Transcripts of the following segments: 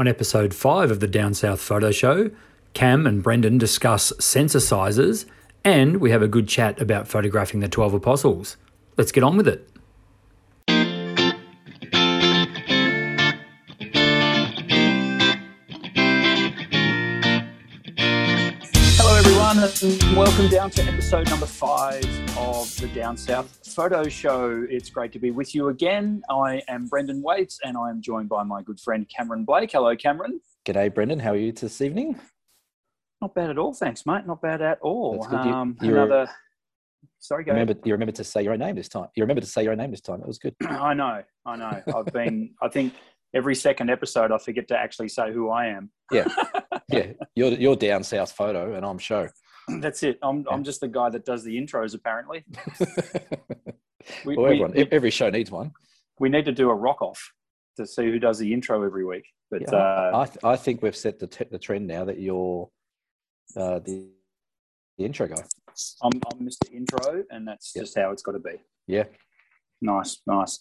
On episode 5 of the Down South Photo Show, Cam and Brendan discuss sensor sizes and we have a good chat about photographing the 12 apostles. Let's get on with it. Welcome down to episode number five of the Down South Photo Show. It's great to be with you again. I am Brendan Waites, and I am joined by my good friend Cameron Blake. Hello, Cameron. G'day, Brendan. How are you this evening? Not bad at all, thanks, mate. Not bad at all. You, um, another. Sorry, go. Remember, you remember to say your own name this time. You remember to say your own name this time. That was good. I know. I know. I've been. I think every second episode, I forget to actually say who I am. Yeah, yeah. You're you're down south photo, and I'm show. That's it. I'm I'm just the guy that does the intros. Apparently. we, well, everyone, we, every show needs one. We need to do a rock off to see who does the intro every week. But yeah, uh, I, th- I think we've set the, t- the trend now that you're uh, the, the intro guy. I'm, I'm Mr. Intro, and that's yep. just how it's got to be. Yeah. Nice, nice.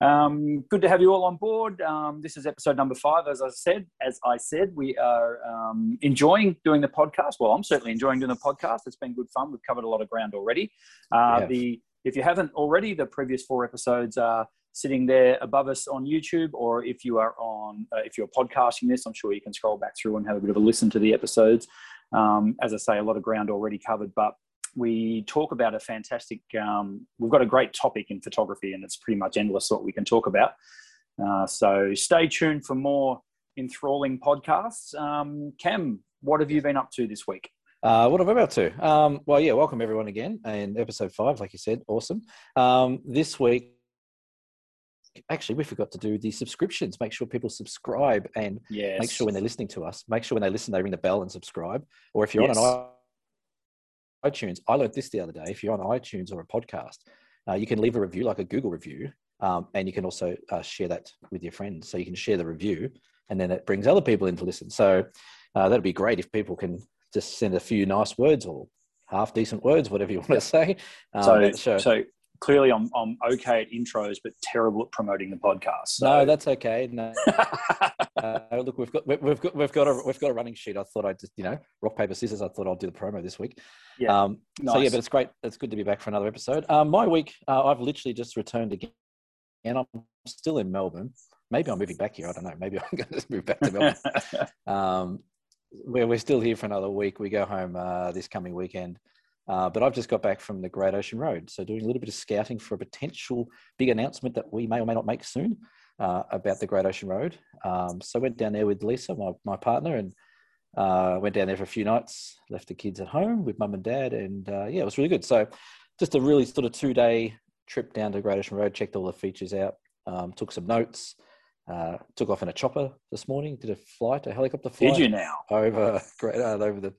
Um, good to have you all on board. Um, this is episode number five. As I said, as I said, we are um, enjoying doing the podcast. Well, I'm certainly enjoying doing the podcast. It's been good fun. We've covered a lot of ground already. Uh, the if you haven't already, the previous four episodes are sitting there above us on YouTube, or if you are on, uh, if you're podcasting this, I'm sure you can scroll back through and have a bit of a listen to the episodes. Um, as I say, a lot of ground already covered, but we talk about a fantastic, um, we've got a great topic in photography and it's pretty much endless what we can talk about. Uh, so stay tuned for more enthralling podcasts. Um, Cam, what have you been up to this week? Uh, what have I been up to? Um, well, yeah, welcome everyone again. And episode five, like you said, awesome. Um, this week, actually we forgot to do the subscriptions make sure people subscribe and yes. make sure when they're listening to us make sure when they listen they ring the bell and subscribe or if you're yes. on an itunes. I learned this the other day if you're on itunes or a podcast uh, you can leave a review like a google review um, and you can also uh, share that with your friends. So you can share the review and then it brings other people in to listen. So uh, that'd be great if people can just send a few nice words or half decent words whatever you want to say um, so, so clearly I'm, I'm okay at intros, but terrible at promoting the podcast. So. No, that's okay. No, uh, look, we've got we've got we've got a we've got a running sheet. I thought I'd just you know rock paper scissors. I thought I'll do the promo this week. Yeah. Um, nice. So yeah, but it's great. It's good to be back for another episode. Um, my week, uh, I've literally just returned again, and I'm still in Melbourne. Maybe I'm moving back here. I don't know. Maybe I'm going to move back to Melbourne. um, we're, we're still here for another week. We go home uh, this coming weekend. Uh, but I've just got back from the Great Ocean Road, so doing a little bit of scouting for a potential big announcement that we may or may not make soon uh, about the Great Ocean Road. Um, so went down there with Lisa, my, my partner, and uh, went down there for a few nights. Left the kids at home with mum and dad, and uh, yeah, it was really good. So just a really sort of two day trip down to Great Ocean Road. Checked all the features out, um, took some notes. Uh, took off in a chopper this morning. Did a flight, a helicopter flight. Did you now over uh, over the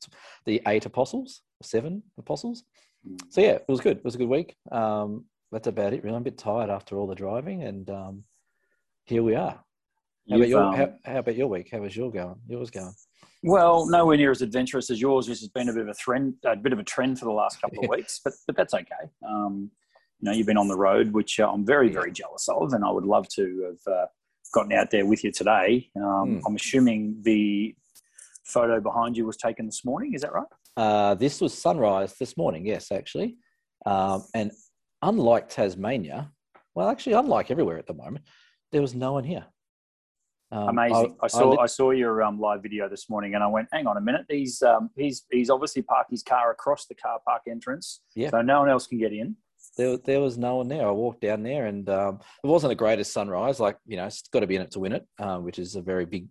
the eight apostles, seven apostles? Mm. So yeah, it was good. It was a good week. Um, that's about it. Really, I'm a bit tired after all the driving, and um, here we are. How about, your, um, how, how about your week? How was your going? Yours going? Well, nowhere near as adventurous as yours, which has been a bit of a trend, a bit of a trend for the last couple of weeks. But but that's okay. Um, you know, you've been on the road, which uh, I'm very very jealous of, and I would love to have uh, gotten out there with you today. Um, mm. I'm assuming the photo behind you was taken this morning. Is that right? Uh, this was sunrise this morning. Yes, actually. Um, and unlike Tasmania, well, actually, unlike everywhere at the moment, there was no one here. Um, Amazing. I, I saw I, lit- I, saw your um, live video this morning, and I went, "Hang on a minute. He's um, he's he's obviously parked his car across the car park entrance, yeah. so no one else can get in." There, there was no one there. I walked down there and um, it wasn't the greatest sunrise. Like, you know, it's got to be in it to win it, uh, which is a very big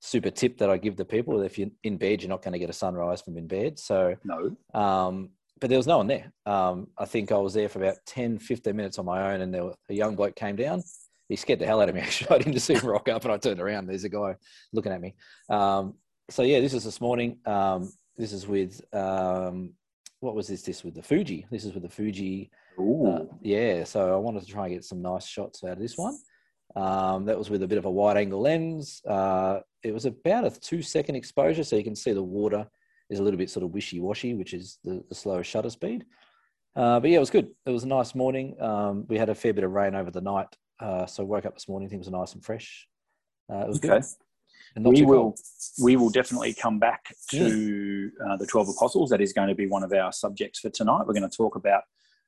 super tip that I give to people. If you're in bed, you're not going to get a sunrise from in bed. So, no. Um, but there was no one there. Um, I think I was there for about 10, 15 minutes on my own and there was, a young bloke came down. He scared the hell out of me. Actually, I didn't see him rock up and I turned around. There's a guy looking at me. Um, so yeah, this is this morning. Um, this is with, um, what was this? This with the Fuji. This is with the Fuji uh, yeah, so I wanted to try and get some nice shots out of this one. Um, that was with a bit of a wide angle lens. Uh, it was about a two second exposure, so you can see the water is a little bit sort of wishy washy, which is the, the slower shutter speed. Uh, but yeah, it was good. It was a nice morning. Um, we had a fair bit of rain over the night, uh, so woke up this morning. Things were nice and fresh. Uh, it was okay. good. we will cold. we will definitely come back to yeah. uh, the 12 apostles that is going to be one of our subjects for tonight we're going to talk about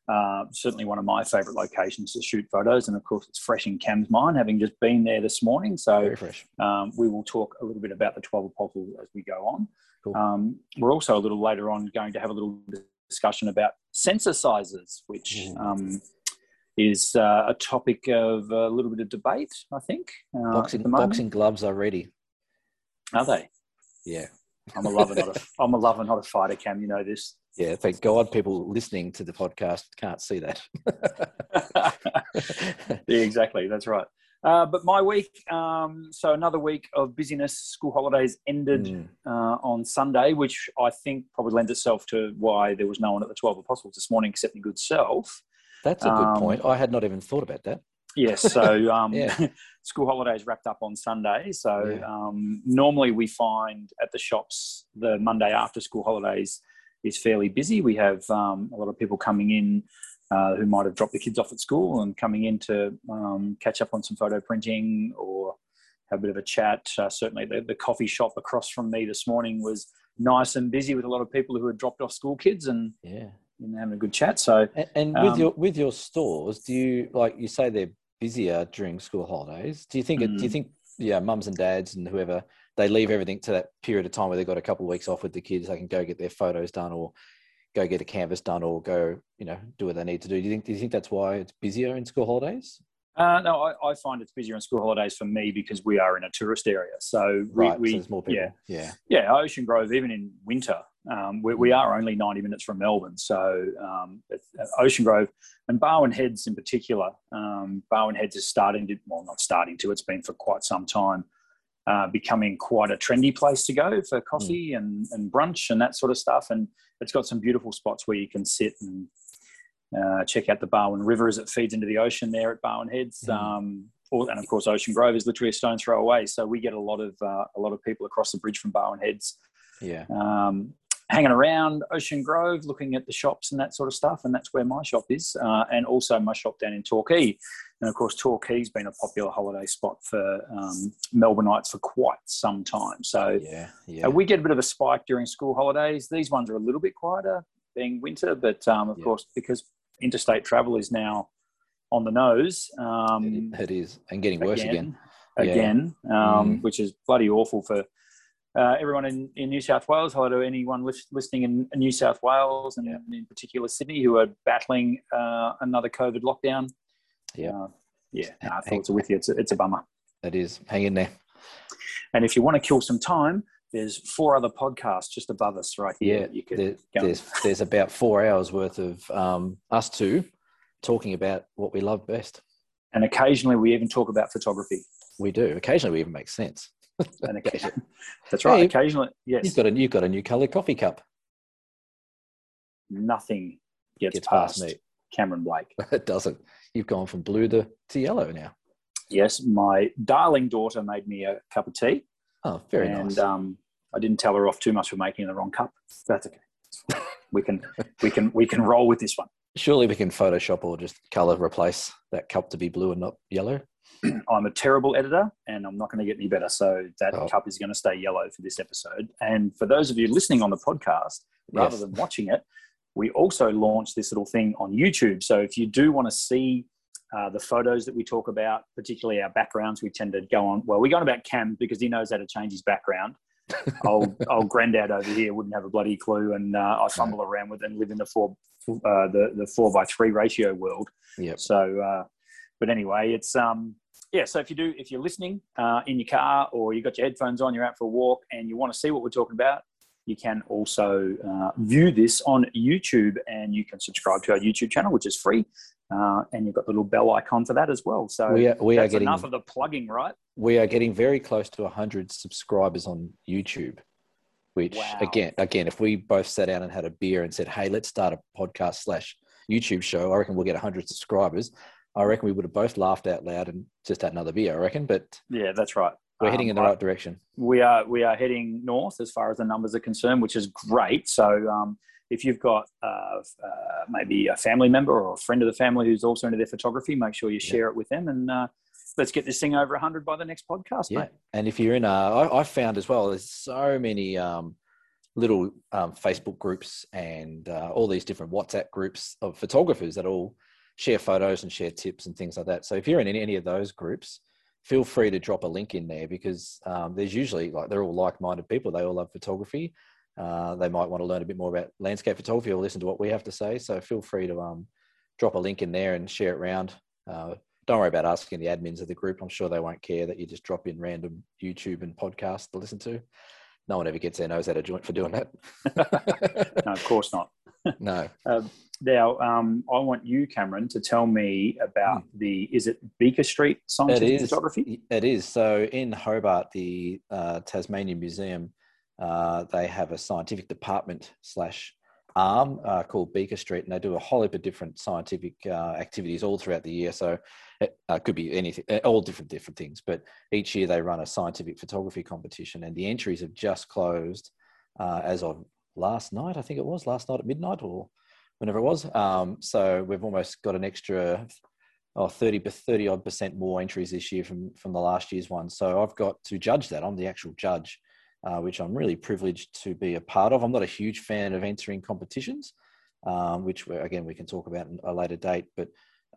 uh, certainly one of my favourite locations to shoot photos, and of course it's fresh in Cam's mind, having just been there this morning. So um, we will talk a little bit about the Twelve Apostles as we go on. Cool. Um, we're also a little later on going to have a little discussion about sensor sizes, which um, is uh, a topic of a little bit of debate. I think uh, boxing boxing gloves are ready. Are they? Yeah. I'm a lover, not a. I'm a lover, not a fighter. Cam, you know this. Yeah, thank God people listening to the podcast can't see that. yeah, exactly. That's right. Uh, but my week, um, so another week of busyness. School holidays ended mm. uh, on Sunday, which I think probably lends itself to why there was no one at the 12 Apostles this morning except the good self. That's a good um, point. I had not even thought about that. Yes. So um, yeah. school holidays wrapped up on Sunday. So yeah. um, normally we find at the shops the Monday after school holidays is fairly busy. We have um, a lot of people coming in uh, who might have dropped the kids off at school and coming in to um, catch up on some photo printing or have a bit of a chat. Uh, certainly, the, the, coffee shop across from me this morning was nice and busy with a lot of people who had dropped off school kids and yeah, and having a good chat. So, and, and with um, your with your stores, do you like you say they're busier during school holidays? Do you think? Mm. do you mm. think yeah, mums and dads and whoever they leave everything to that period of time where they've got a couple of weeks off with the kids. They can go get their photos done or go get a canvas done or go, you know, do what they need to do. Do you think, do you think that's why it's busier in school holidays? Uh, no, I, I, find it's busier in school holidays for me because we are in a tourist area. So we, right, we so there's more people. Yeah, yeah, yeah. Ocean Grove, even in winter, um, we, we, mm. are only 90 minutes from Melbourne. So um, Ocean Grove and Barwon Heads in particular, um, Barwon Heads is starting to, well, not starting to, it's been for quite some time, uh, becoming quite a trendy place to go for coffee mm. and, and brunch and that sort of stuff. And it's got some beautiful spots where you can sit and uh, check out the Barwon River as it feeds into the ocean there at Barwon Heads. Mm. Um, or, and of course, Ocean Grove is literally a stone's throw away. So we get a lot of uh, a lot of people across the bridge from Barwon Heads. Yeah. Um, hanging around Ocean Grove, looking at the shops and that sort of stuff. And that's where my shop is, uh, and also my shop down in Torquay. And of course, Torquay's been a popular holiday spot for um, Melbourneites for quite some time. So yeah, yeah. Uh, we get a bit of a spike during school holidays. These ones are a little bit quieter, being winter, but um, of yeah. course, because interstate travel is now on the nose. Um, it is, and getting worse again. Again, again um, mm. which is bloody awful for uh, everyone in, in New South Wales. Hello to anyone listening in New South Wales and yeah. in particular Sydney who are battling uh, another COVID lockdown. Yeah, uh, yeah. No, thoughts are with you. It's a, it's a bummer. It is. Hang in there. And if you want to kill some time, there's four other podcasts just above us right here. Yeah, there, there's there's about four hours worth of um, us two talking about what we love best. And occasionally we even talk about photography. We do. Occasionally we even make sense. And occasionally, that's right. Hey, occasionally, yes. You've got a you've got a new coloured coffee cup. Nothing gets, gets past, past me. Cameron Blake. it doesn't. You've gone from blue to, to yellow now. Yes, my darling daughter made me a cup of tea. Oh, very and, nice. And um, I didn't tell her off too much for making the wrong cup. That's okay. we can we can we can roll with this one. Surely we can Photoshop or just color replace that cup to be blue and not yellow. I'm a terrible editor and I'm not going to get any better. So that oh. cup is going to stay yellow for this episode. And for those of you listening on the podcast, rather yes. than watching it, we also launched this little thing on YouTube. So if you do want to see uh, the photos that we talk about, particularly our backgrounds, we tend to go on. Well, we go on about Cam because he knows how to change his background. old old granddad over here wouldn't have a bloody clue, and uh, I fumble around with and live in the four uh, the the four by three ratio world. Yeah. So, uh, but anyway, it's um yeah. So if you do if you're listening uh, in your car or you got your headphones on, you're out for a walk, and you want to see what we're talking about, you can also uh, view this on YouTube and you can subscribe to our YouTube channel, which is free. Uh, and you've got the little bell icon for that as well. So we are, we are getting enough of the plugging, right? We are getting very close to 100 subscribers on YouTube. Which wow. again, again, if we both sat down and had a beer and said, "Hey, let's start a podcast slash YouTube show," I reckon we'll get 100 subscribers. I reckon we would have both laughed out loud and just had another beer. I reckon, but yeah, that's right. We're heading in the um, right direction. We are we are heading north as far as the numbers are concerned, which is great. So um, if you've got uh, uh, maybe a family member or a friend of the family who's also into their photography, make sure you share yeah. it with them and uh, let's get this thing over 100 by the next podcast, yeah. Mate. And if you're in, uh, I, I found as well, there's so many um, little um, Facebook groups and uh, all these different WhatsApp groups of photographers that all share photos and share tips and things like that. So if you're in any of those groups, feel free to drop a link in there because um, there's usually like they're all like-minded people. They all love photography. Uh, they might want to learn a bit more about landscape photography or listen to what we have to say. So feel free to um, drop a link in there and share it around. Uh, don't worry about asking the admins of the group. I'm sure they won't care that you just drop in random YouTube and podcasts to listen to. No one ever gets their nose out of joint for doing that. no, of course not. no. Um, now, um, I want you, Cameron, to tell me about mm. the is it Beaker Street Scientific it is, Photography? It is. So in Hobart, the uh, Tasmanian Museum, uh, they have a scientific department slash arm uh, called Beaker Street, and they do a whole heap of different scientific uh, activities all throughout the year. So it uh, could be anything, uh, all different different things. But each year they run a scientific photography competition, and the entries have just closed uh, as of last night. I think it was last night at midnight or whenever it was. Um, so we've almost got an extra. Oh, 30, 30 odd percent more entries this year from, from the last year's one. So I've got to judge that. I'm the actual judge uh, which I'm really privileged to be a part of. I'm not a huge fan of entering competitions, um, which again we can talk about in a later date. But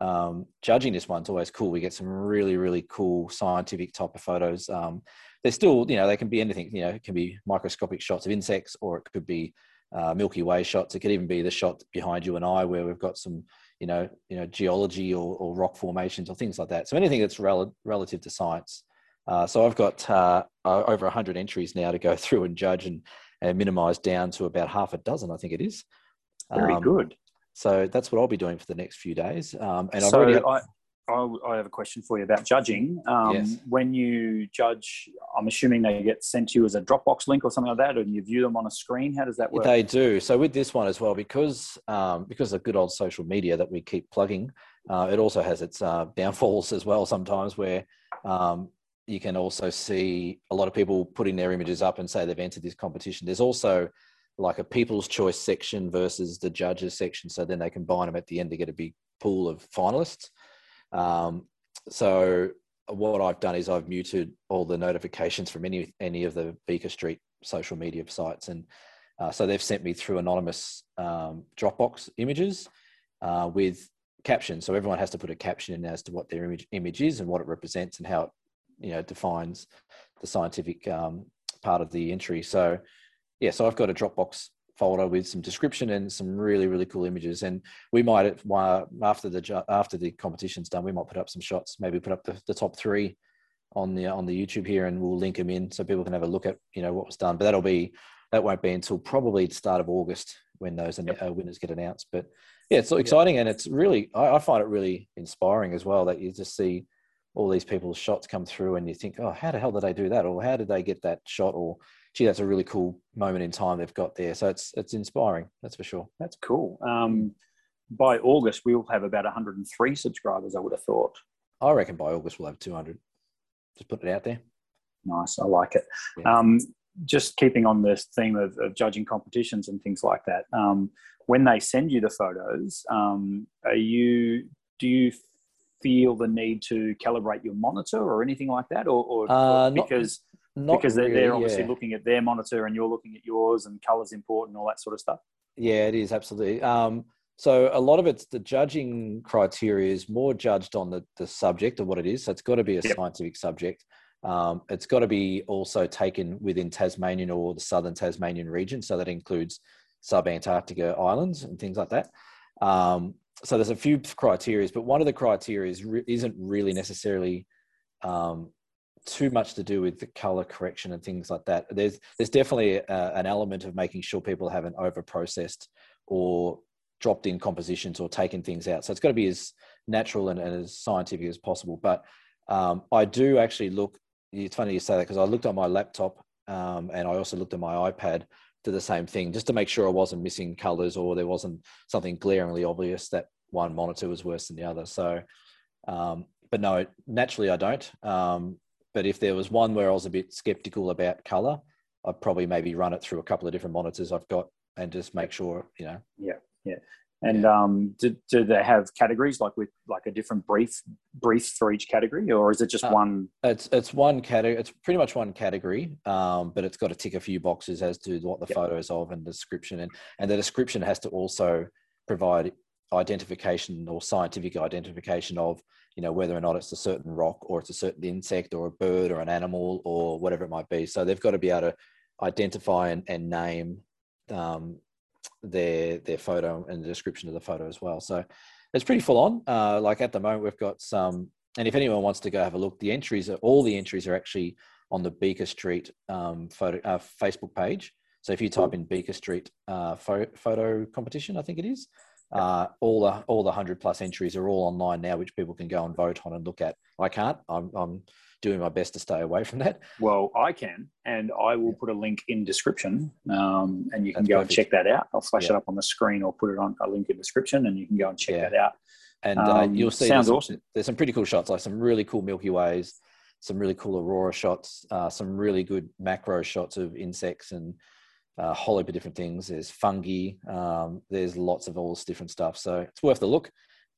um, judging this one's always cool. We get some really really cool scientific type of photos. Um, they're still you know they can be anything. You know it can be microscopic shots of insects, or it could be uh, Milky Way shots. It could even be the shot behind you and I, where we've got some you know you know geology or, or rock formations or things like that. So anything that's rel- relative to science. Uh, so I've got uh, over 100 entries now to go through and judge and, and minimize down to about half a dozen, I think it is. Very um, good. So that's what I'll be doing for the next few days. Um, and I've so already. I, I, have a question for you about judging. Um, yes. When you judge, I'm assuming they get sent to you as a Dropbox link or something like that, and you view them on a screen. How does that work? They do. So with this one as well, because um, because of good old social media that we keep plugging, uh, it also has its uh, downfalls as well. Sometimes where um, you can also see a lot of people putting their images up and say they've entered this competition. There's also like a people's choice section versus the judges section. So then they combine them at the end to get a big pool of finalists. Um, so what I've done is I've muted all the notifications from any any of the Beaker Street social media sites, and uh, so they've sent me through anonymous um, Dropbox images uh, with captions. So everyone has to put a caption in as to what their image image is and what it represents and how it you know defines the scientific um, part of the entry. So yeah, so I've got a Dropbox folder with some description and some really really cool images. And we might after the after the competition's done, we might put up some shots. Maybe put up the, the top three on the on the YouTube here, and we'll link them in so people can have a look at you know what was done. But that'll be that won't be until probably the start of August when those yep. uh, winners get announced. But yeah, it's exciting and it's really I, I find it really inspiring as well that you just see all these people's shots come through and you think, oh, how the hell did they do that? Or how did they get that shot? Or gee, that's a really cool moment in time they've got there. So it's it's inspiring, that's for sure. That's cool. Um, by August, we will have about 103 subscribers, I would have thought. I reckon by August we'll have 200. Just put it out there. Nice, I like it. Yeah. Um, just keeping on this theme of, of, judging competitions and things like that. Um, when they send you the photos, um, are you do you feel the need to calibrate your monitor or anything like that, or, or, uh, because not, because they're, really, they're obviously yeah. looking at their monitor and you're looking at yours, and colors important, all that sort of stuff. Yeah, it is absolutely. Um, so a lot of it's the judging criteria is more judged on the, the subject of what it is. So it's got to be a yep. scientific subject. Um, it's got to be also taken within Tasmanian or the southern Tasmanian region. So that includes sub-Antarctica islands and things like that. Um, so there's a few criteria, but one of the criteria is re- isn't really necessarily um, too much to do with the color correction and things like that. There's there's definitely a, an element of making sure people haven't over processed or dropped in compositions or taken things out. So it's got to be as natural and, and as scientific as possible. But um, I do actually look. It's funny you say that because I looked on my laptop um, and I also looked at my iPad to the same thing just to make sure I wasn't missing colors or there wasn't something glaringly obvious that one monitor was worse than the other. So, um, but no, naturally I don't. Um, but if there was one where I was a bit skeptical about color, I'd probably maybe run it through a couple of different monitors I've got and just make sure, you know. Yeah, yeah. And um, do, do they have categories like with like a different brief brief for each category, or is it just uh, one? It's it's one category. It's pretty much one category, um, but it's got to tick a few boxes as to what the yep. photo is of and description, and and the description has to also provide identification or scientific identification of you know whether or not it's a certain rock or it's a certain insect or a bird or an animal or whatever it might be. So they've got to be able to identify and, and name um, their their photo and the description of the photo as well. So it's pretty full on. Uh, like at the moment we've got some and if anyone wants to go have a look the entries are all the entries are actually on the beaker street um, photo uh, facebook page. So if you type in beaker street uh, photo, photo competition i think it is uh, all the all the hundred plus entries are all online now, which people can go and vote on and look at. I can't. I'm, I'm doing my best to stay away from that. Well, I can, and I will put a link in description, um, and you can That's go perfect. and check that out. I'll flash yeah. it up on the screen or put it on a link in description, and you can go and check yeah. that out. And uh, um, you'll see sounds there's awesome. Some, there's some pretty cool shots, like some really cool Milky Ways, some really cool aurora shots, uh, some really good macro shots of insects and a whole heap of different things. There's fungi. Um, there's lots of all this different stuff. So it's worth a look.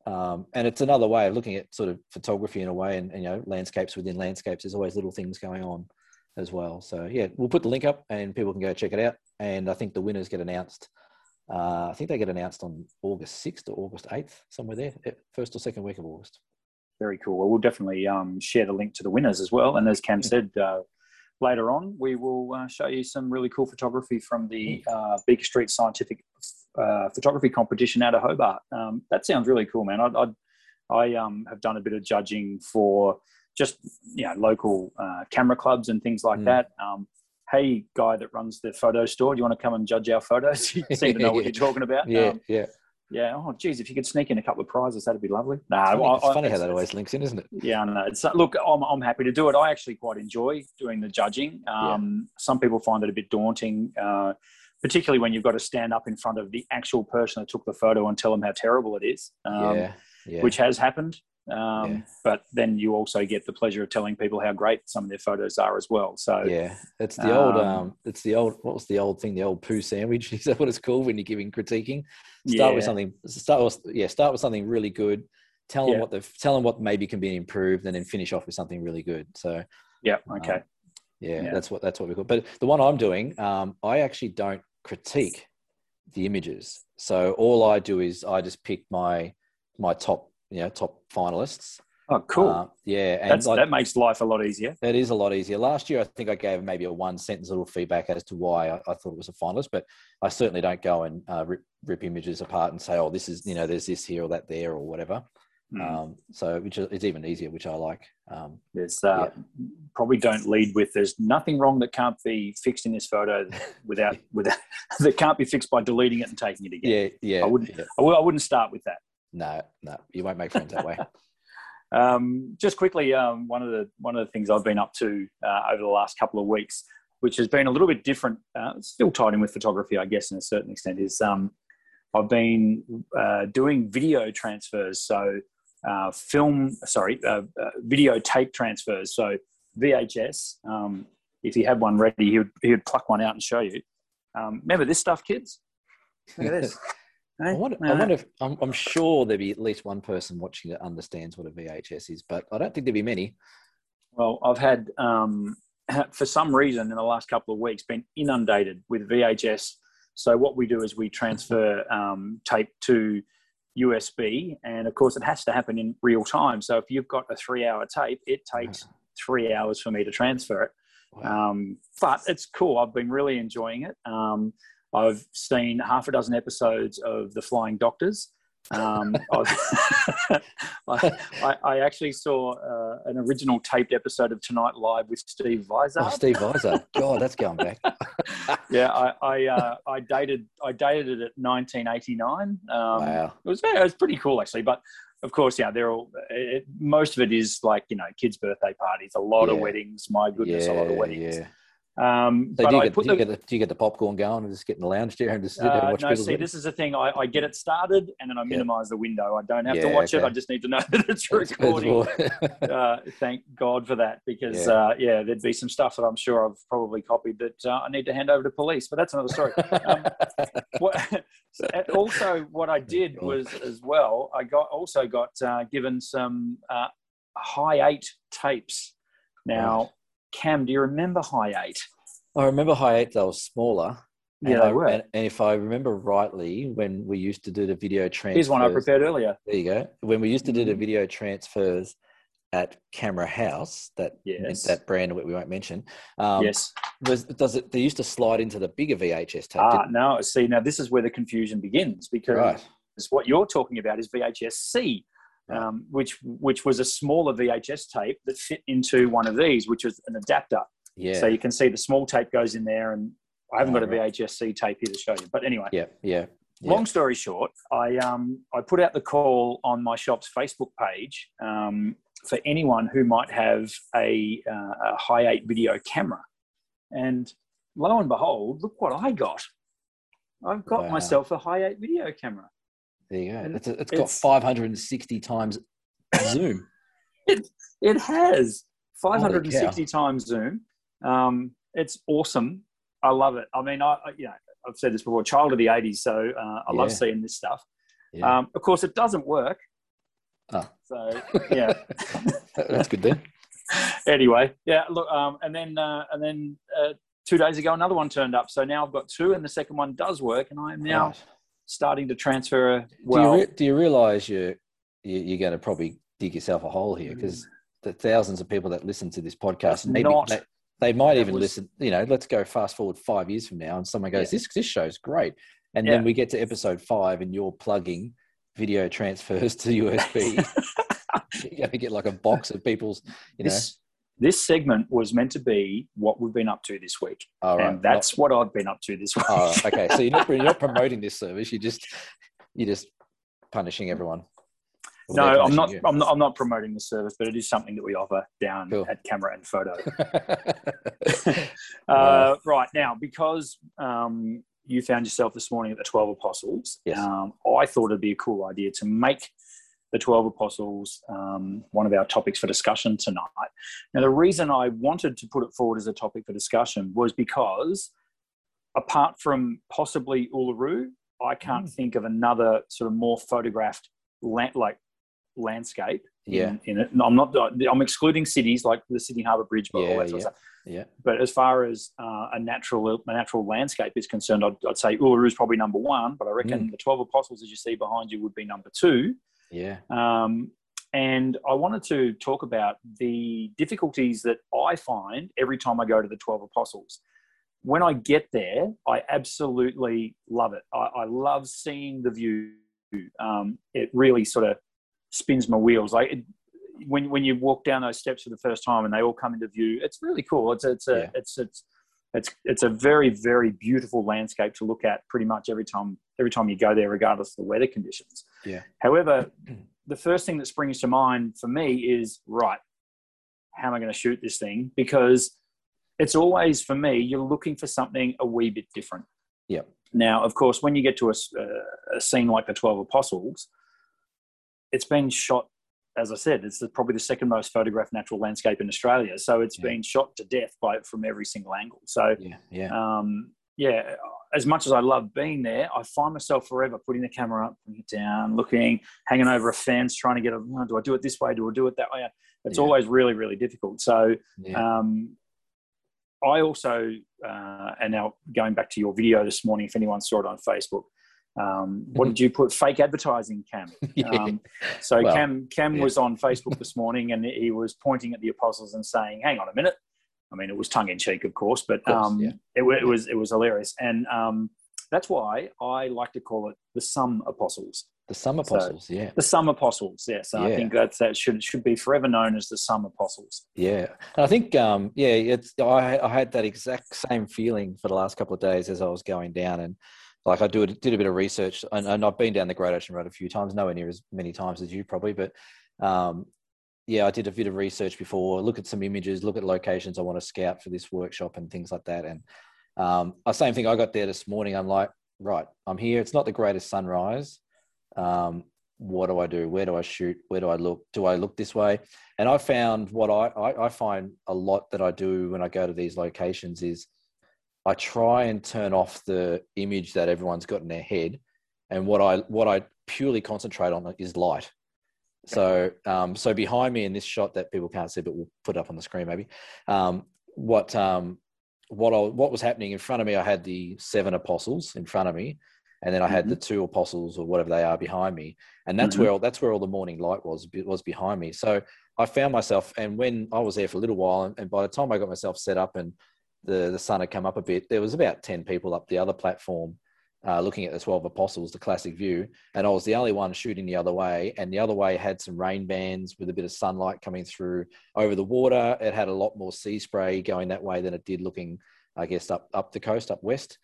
Um, and it's another way of looking at sort of photography in a way, and, and, you know, landscapes within landscapes. There's always little things going on as well. So yeah, we'll put the link up, and people can go check it out. And I think the winners get announced. Uh, I think they get announced on August 6th or August 8th, somewhere there, eh, first or second week of August. Very cool. Well, we'll definitely um, share the link to the winners as well. And as Cam said, uh, later on, we will uh, show you some really cool photography from the uh, Beaker Street Scientific uh, Photography Competition out of Hobart. Um, that sounds really cool, man. I, I, I um, have done a bit of judging for just you know local uh, camera clubs and things like mm. that. Um, hey, guy that runs the photo store, do you want to come and judge our photos? you seem to know what you're talking about. Yeah, um, yeah yeah. Oh, geez, if you could sneak in a couple of prizes, that'd be lovely. No, it's funny, it's funny how that always links in, isn't it? Yeah, no. It's, look, I'm, I'm happy to do it. I actually quite enjoy doing the judging. Um, yeah. Some people find it a bit daunting, uh, particularly when you've got to stand up in front of the actual person that took the photo and tell them how terrible it is. Um, yeah, yeah. Which has happened. Um, yeah. But then you also get the pleasure of telling people how great some of their photos are as well. So yeah, it's the old, um, um, it's the old, what was the old thing? The old poo sandwich. Is that what it's called when you're giving critiquing? Start yeah. with something. Start with yeah. Start with something really good. Tell them yeah. what the tell them what maybe can be improved, and then finish off with something really good. So yeah, okay. Um, yeah, yeah, that's what that's what we call. But the one I'm doing, um, I actually don't critique the images. So all I do is I just pick my my top you know top finalists. Oh, cool. Uh, yeah, and that makes life a lot easier. It is a lot easier. Last year, I think I gave maybe a one sentence little feedback as to why I, I thought it was a finalist, but I certainly don't go and uh, rip, rip, images apart and say, oh, this is, you know, there's this here or that there or whatever. Mm. Um, so, which is even easier, which I like. Um, there's uh, yeah. probably don't lead with there's nothing wrong that can't be fixed in this photo without, without that can't be fixed by deleting it and taking it again. Yeah, yeah. I wouldn't, yeah. I, w- I wouldn't start with that. No, no, you won't make friends that way. um, just quickly, um, one of the one of the things I've been up to uh, over the last couple of weeks, which has been a little bit different, uh, still tied in with photography, I guess, in a certain extent, is um, I've been uh, doing video transfers. So, uh, film, sorry, uh, uh, video tape transfers. So, VHS. Um, if he had one ready, he would, he would pluck one out and show you. Um, remember this stuff, kids? Look at this. I wonder, I wonder if I'm, I'm, sure there'd be at least one person watching that understands what a VHS is, but I don't think there'd be many. Well, I've had, um, for some reason, in the last couple of weeks, been inundated with VHS. So what we do is we transfer um, tape to USB, and of course, it has to happen in real time. So if you've got a three-hour tape, it takes three hours for me to transfer it. Wow. Um, but it's cool. I've been really enjoying it. Um, I've seen half a dozen episodes of The Flying Doctors. Um, I, I, actually saw uh, an original taped episode of Tonight Live with Steve Vizard. Oh, Steve Vizard. God, that's going back. yeah, I I, uh, I, dated I dated it at 1989. Um, wow, it was it was pretty cool actually. But of course, yeah, they're all. It, most of it is like you know kids' birthday parties, a lot yeah. of weddings. My goodness, yeah, a lot of weddings. Yeah Um, so do you, get, do, you the, get the, do you, get the, popcorn going and just get in the lounge chair and just sit there and uh, watch uh, no, see, this is the thing. I, I, get it started and then I minimize yeah. the window. I don't have yeah, to watch okay. it. I just need to know that it's recording. uh, thank God for that because, yeah. Uh, yeah. there'd be some stuff that I'm sure I've probably copied that uh, I need to hand over to police, but that's another story. um, what, also, what I did was as well, I got also got uh, given some high eight tapes. Now, Cam, do you remember High Eight? I remember High Eight. They were smaller. Yeah, and they I, were. And, and, if I remember rightly, when we used to do the video transfers, here's one I prepared earlier. There you go. When we used to do the mm-hmm. video transfers at Camera House, that yes. that brand we won't mention. Um, yes. Was, does it? They used to slide into the bigger VHS tape. Ah, no. See, now this is where the confusion begins because right. what you're talking about is VHS C um, which which was a smaller VHS tape that fit into one of these, which was an adapter. Yeah. So you can see the small tape goes in there, and I haven't oh, got a VHS C tape here to show you. But anyway. Yeah. Yeah. Yeah. Long story short, I um, I put out the call on my shop's Facebook page um, for anyone who might have a, uh, a high eight video camera, and lo and behold, look what I got! I've got wow. myself a high eight video camera. There you go. It's, it's got 560 times zoom. it, it has 560 times zoom. Um, it's awesome. I love it. I mean, I, you know, I've said this before, child of the 80s, so uh, I yeah. love seeing this stuff. Yeah. Um, of course, it doesn't work. Oh. So, yeah. That's good then. anyway, yeah, look, um, and then, uh, and then uh, two days ago, another one turned up. So now I've got two, and the second one does work, and I am now. Right starting to transfer well. Do you, re- do you realize you're, you're going to probably dig yourself a hole here mm. because the thousands of people that listen to this podcast, maybe not, they, they, might even was, listen, you know, let's go fast forward five years from now and someone goes, yeah. this, this show's great. And yeah. then we get to episode five and you're plugging video transfers to USB. you're going to get like a box of people's, you know. This, this segment was meant to be what we've been up to this week. Oh, right. And that's not, what I've been up to this week. Oh, okay. So you're not, you're not promoting this service. You just, you're just punishing everyone. No, I'm not, I'm not. I'm not promoting the service, but it is something that we offer down cool. at Camera and Photo. uh, right now, because um, you found yourself this morning at the Twelve Apostles, yes. um, I thought it'd be a cool idea to make the 12 apostles, um, one of our topics for discussion tonight. Now, the reason I wanted to put it forward as a topic for discussion was because, apart from possibly Uluru, I can't mm. think of another sort of more photographed land, like landscape. Yeah. In, in, it, I'm not. I'm excluding cities like the Sydney Harbour Bridge, but yeah, all that sort yeah. of stuff. Yeah. But as far as uh, a natural a natural landscape is concerned, I'd, I'd say Uluru is probably number one. But I reckon mm. the Twelve Apostles, as you see behind you, would be number two. Yeah. Um, and I wanted to talk about the difficulties that I find every time I go to the 12 Apostles. When I get there, I absolutely love it. I, I love seeing the view. Um, it really sort of spins my wheels. Like it, when when you walk down those steps for the first time and they all come into view, it's really cool. It's it's a yeah. it's it's it's it's a very very beautiful landscape to look at pretty much every time every time you go there regardless of the weather conditions yeah however the first thing that springs to mind for me is right how am i going to shoot this thing because it's always for me you're looking for something a wee bit different yeah now of course when you get to a, a scene like the 12 apostles it's been shot as I said, it's the, probably the second most photographed natural landscape in Australia. So it's yeah. been shot to death by from every single angle. So yeah, yeah, um, yeah. As much as I love being there, I find myself forever putting the camera up, putting it down, looking, hanging over a fence, trying to get a. Oh, do I do it this way? Do I do it that way? It's yeah. always really, really difficult. So. Um, I also, uh, and now going back to your video this morning, if anyone saw it on Facebook, um, what did you put? Fake advertising, Cam. Um, so well, Cam Cam yeah. was on Facebook this morning, and he was pointing at the apostles and saying, "Hang on a minute." I mean, it was tongue in cheek, of course, but course, um, yeah. it, it, was it was hilarious, and um, that's why I like to call it the some apostles. The some apostles, so, yeah. The some apostles, yes. Yeah. I think that's that should should be forever known as the some apostles. Yeah, and I think um, yeah, it's I I had that exact same feeling for the last couple of days as I was going down, and like I do did a bit of research, and, and, I've been down the Great Ocean Road a few times, nowhere near as many times as you probably, but um, yeah, I did a bit of research before, look at some images, look at locations I want to scout for this workshop and things like that. And um, same thing, I got there this morning. I'm like, right, I'm here. It's not the greatest sunrise. Um, what do I do? Where do I shoot? Where do I look? Do I look this way? And I found what I, I, I find a lot that I do when I go to these locations is I try and turn off the image that everyone's got in their head. And what I what I purely concentrate on is light. So, um, so behind me in this shot that people can't see, but we'll put up on the screen maybe. Um, what um, what I, what was happening in front of me? I had the seven apostles in front of me, and then I had mm-hmm. the two apostles or whatever they are behind me, and that's mm-hmm. where that's where all the morning light was was behind me. So I found myself, and when I was there for a little while, and, and by the time I got myself set up and the the sun had come up a bit, there was about ten people up the other platform uh, looking at the 12 apostles, the classic view, and I was the only one shooting the other way. And the other way had some rain bands with a bit of sunlight coming through over the water. It had a lot more sea spray going that way than it did looking, I guess, up up the coast, up west.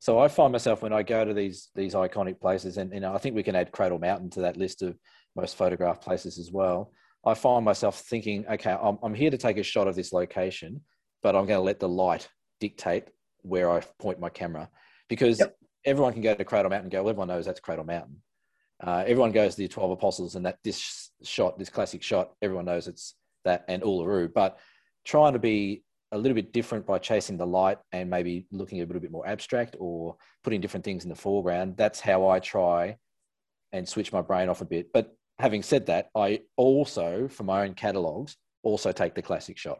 So I find myself when I go to these these iconic places, and you know, I think we can add Cradle Mountain to that list of most photographed places as well. I find myself thinking, okay, I'm, I'm here to take a shot of this location, but I'm going to let the light dictate where I point my camera because yep everyone can go to Cradle Mountain and go, well, everyone knows that's Cradle Mountain. Uh, everyone goes to the 12 Apostles and that this shot, this classic shot, everyone knows it's that and Uluru. But trying to be a little bit different by chasing the light and maybe looking a little bit more abstract or putting different things in the foreground, that's how I try and switch my brain off a bit. But having said that, I also, for my own catalogs, also take the classic shot.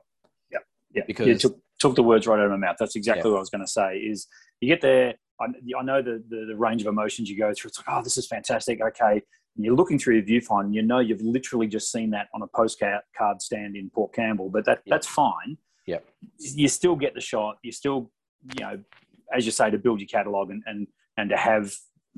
Yeah, yeah. Because you took, took the words right out of my mouth. That's exactly yeah. what I was going to say. Is you get there I, I know the, the, the range of emotions you go through. It's like, oh, this is fantastic. Okay, and you're looking through your viewfinder, and you know you've literally just seen that on a postcard stand in Port Campbell, but that yep. that's fine. Yeah, you still get the shot. You still, you know, as you say, to build your catalog and and and to have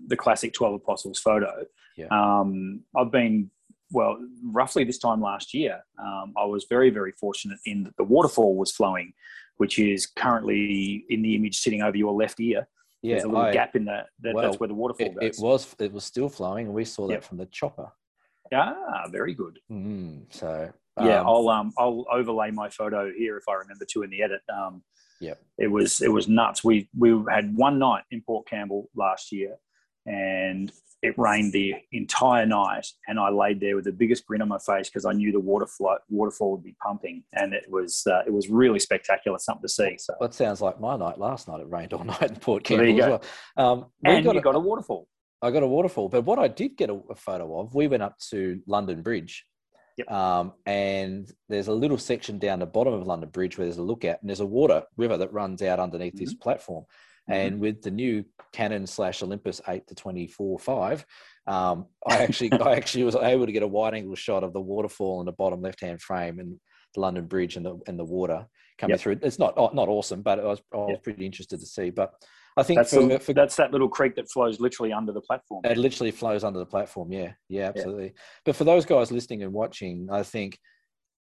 the classic Twelve Apostles photo. Yeah. Um, I've been well, roughly this time last year. Um, I was very very fortunate in that the waterfall was flowing, which is currently in the image sitting over your left ear yeah, there's a little I, gap in that. that well, that's where the waterfall it, goes. It was it was still flowing, and we saw that yep. from the chopper. Ah, very good. Mm, so yeah, um, I'll um I'll overlay my photo here if I remember to in the edit. Um, yeah, it was it was nuts. We we had one night in Port Campbell last year, and it rained the entire night, and I laid there with the biggest grin on my face because I knew the water flow, waterfall would be pumping, and it was uh, it was really spectacular, something to see. So that sounds like my night last night. It rained all night in Port Campbell well, as well. Um, and got you a, got a waterfall. I got a waterfall, but what I did get a, a photo of, we went up to London Bridge, yep. um, and there's a little section down the bottom of London Bridge where there's a lookout, and there's a water river that runs out underneath mm-hmm. this platform. Mm-hmm. And with the new Canon slash Olympus eight to twenty four five, um, I actually I actually was able to get a wide angle shot of the waterfall in the bottom left hand frame and the London Bridge and the and the water coming yep. through. It's not not awesome, but I was I was yep. pretty interested to see. But I think that's, for, for, that's that little creek that flows literally under the platform. It literally flows under the platform. Yeah, yeah, absolutely. Yeah. But for those guys listening and watching, I think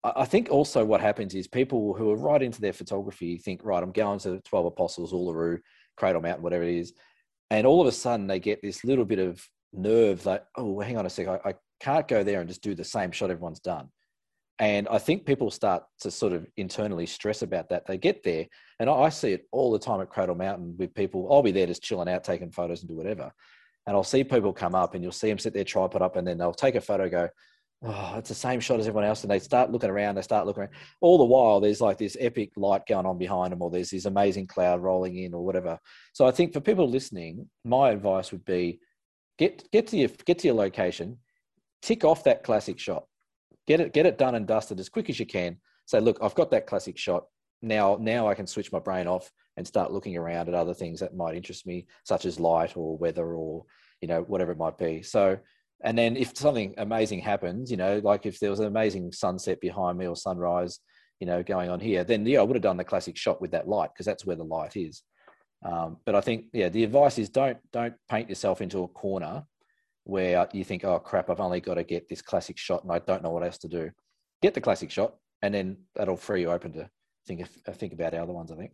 I think also what happens is people who are right into their photography think, right, I'm going to Twelve Apostles, Uluru, Cradle Mountain, whatever it is, and all of a sudden they get this little bit of nerve like, oh hang on a sec I, I can't go there and just do the same shot everyone's done. And i think people start to sort of internally stress about that. They get there and i see it all the time at cradle mountain with people. I'll be there just chilling out taking photos and do whatever. And i'll see people come up and you'll see them set their tripod up and then they'll take a photo go oh, it's the same shot as everyone else. And they start looking around, they start looking around. All the while, there's like this epic light going on behind them, or there's this amazing cloud rolling in, or whatever. So I think for people listening, my advice would be get get to your get to your location, tick off that classic shot, get it get it done and dusted as quick as you can. Say, look, I've got that classic shot. Now now I can switch my brain off and start looking around at other things that might interest me, such as light or weather or you know whatever it might be. So and then if something amazing happens, you know, like if there was an amazing sunset behind me or sunrise, you know, going on here, then yeah, I would have done the classic shot with that light because that's where the light is. Um, but I think yeah, the advice is don't don't paint yourself into a corner where you think, oh crap, I've only got to get this classic shot and I don't know what else to do. Get the classic shot, and then that'll free you open to think if, think about other ones. I think.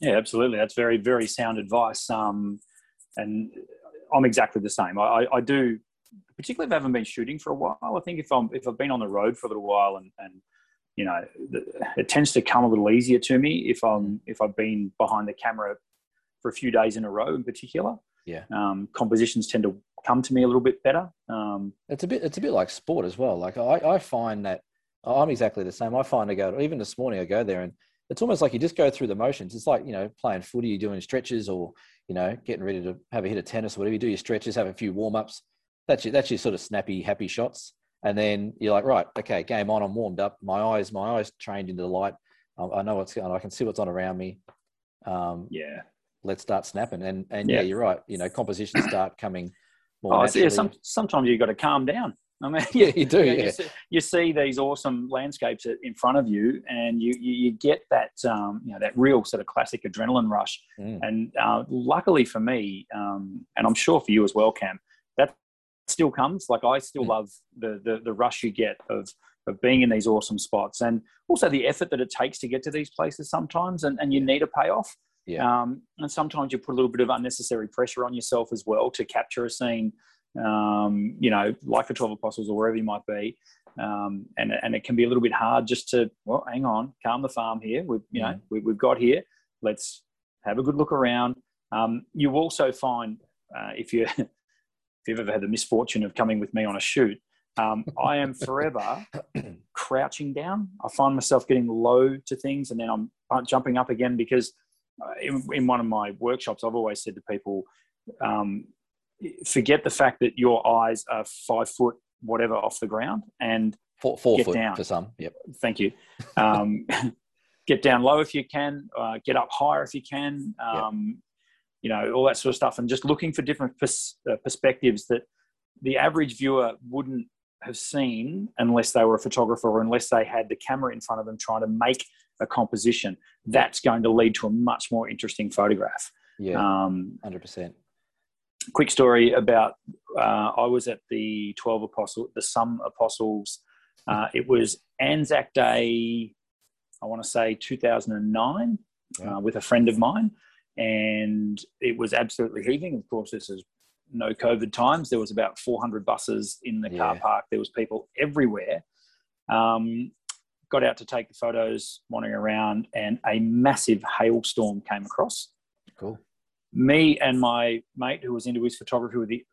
Yeah, absolutely. That's very very sound advice. Um, and I'm exactly the same. I, I do particularly if I haven't been shooting for a while. I think if I'm if I've been on the road for a little while and and you know it tends to come a little easier to me if I'm if I've been behind the camera for a few days in a row in particular. Yeah. Um, compositions tend to come to me a little bit better. Um, it's a bit it's a bit like sport as well. Like I, I find that I'm exactly the same. I find I go even this morning I go there and it's almost like you just go through the motions. It's like you know playing footy, you're doing stretches or you know getting ready to have a hit of tennis or whatever. You do your stretches, have a few warm ups. That's your, that's your sort of snappy, happy shots. And then you're like, right, okay, game on. I'm warmed up. My eyes, my eyes trained into the light. I know what's going. on. I can see what's on around me. Um, yeah. Let's start snapping. And and yeah, yeah you're right. You know, compositions start coming more. Oh, yeah. Some, sometimes you've got to calm down. I mean, yeah, you do. You, yeah. you, see, you, see, these awesome landscapes in front of you, and you you, you get that um, you know that real sort of classic adrenaline rush. Mm. And uh, luckily for me, um, and I'm sure for you as well, Cam, that still comes. Like I still love the, the the rush you get of of being in these awesome spots, and also the effort that it takes to get to these places sometimes, and, and you need a payoff. Yeah. Um, and sometimes you put a little bit of unnecessary pressure on yourself as well to capture a scene um, you know, like the 12 apostles or wherever you might be. Um, and, and it can be a little bit hard just to, well, hang on, calm the farm here. We've, you know, mm. we, have got here. Let's have a good look around. Um, you also find uh, if you you've ever had the misfortune of coming with me on a shoot, um, I am forever crouching down. I find myself getting low to things, and then I'm jumping up again because uh, in, in, one of my workshops, I've always said to people, um, forget the fact that your eyes are five foot whatever off the ground and four, four foot down. for some. Yep. Thank you. Um, get down low if you can. Uh, get up higher if you can. Um. You know all that sort of stuff, and just looking for different pers- uh, perspectives that the average viewer wouldn't have seen unless they were a photographer or unless they had the camera in front of them trying to make a composition. That's going to lead to a much more interesting photograph. Yeah, um, hundred percent quick story about uh, I was at the 12 Apostles, the Some Apostles. Uh, it was Anzac Day, I want to say 2009, yeah. uh, with a friend of mine. And it was absolutely heaving. Of course, this is no COVID times. There was about 400 buses in the yeah. car park. There was people everywhere. Um, got out to take the photos, wandering around, and a massive hailstorm came across. Cool me and my mate who was into his photography were the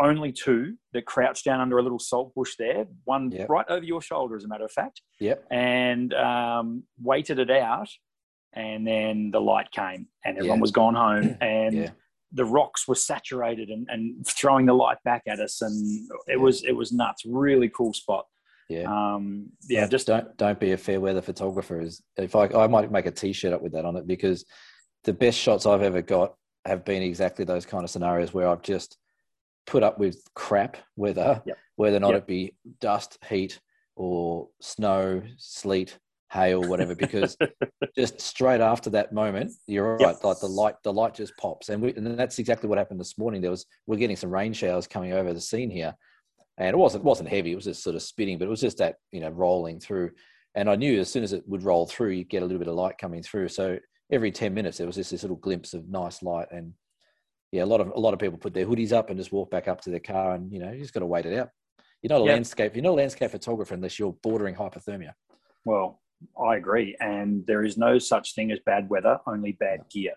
only two that crouched down under a little salt bush there, one yep. right over your shoulder, as a matter of fact. Yep. And um, waited it out, and then the light came, and everyone yeah. was gone home, and yeah. the rocks were saturated and, and throwing the light back at us, and it yeah. was it was nuts. Really cool spot. Yeah. Um, yeah. Just don't don't be a fair weather photographer. Is if I I might make a t-shirt up with that on it because the best shots I've ever got have been exactly those kind of scenarios where I've just put up with crap weather, yep. whether or not yep. it be dust, heat, or snow, sleet, hail, whatever. Because just straight after that moment, you're right. Yep. Like the light, the light just pops, and we, and that's exactly what happened this morning. There was we're getting some rain showers coming over the scene here, and it wasn't wasn't heavy. It was just sort of spitting, but it was just that you know rolling through. And I knew as soon as it would roll through, you'd get a little bit of light coming through. So every 10 minutes there was just this little glimpse of nice light and yeah a lot of a lot of people put their hoodies up and just walk back up to their car and you know you just got to wait it out you're not a yep. landscape you're not a landscape photographer unless you're bordering hypothermia well i agree and there is no such thing as bad weather only bad gear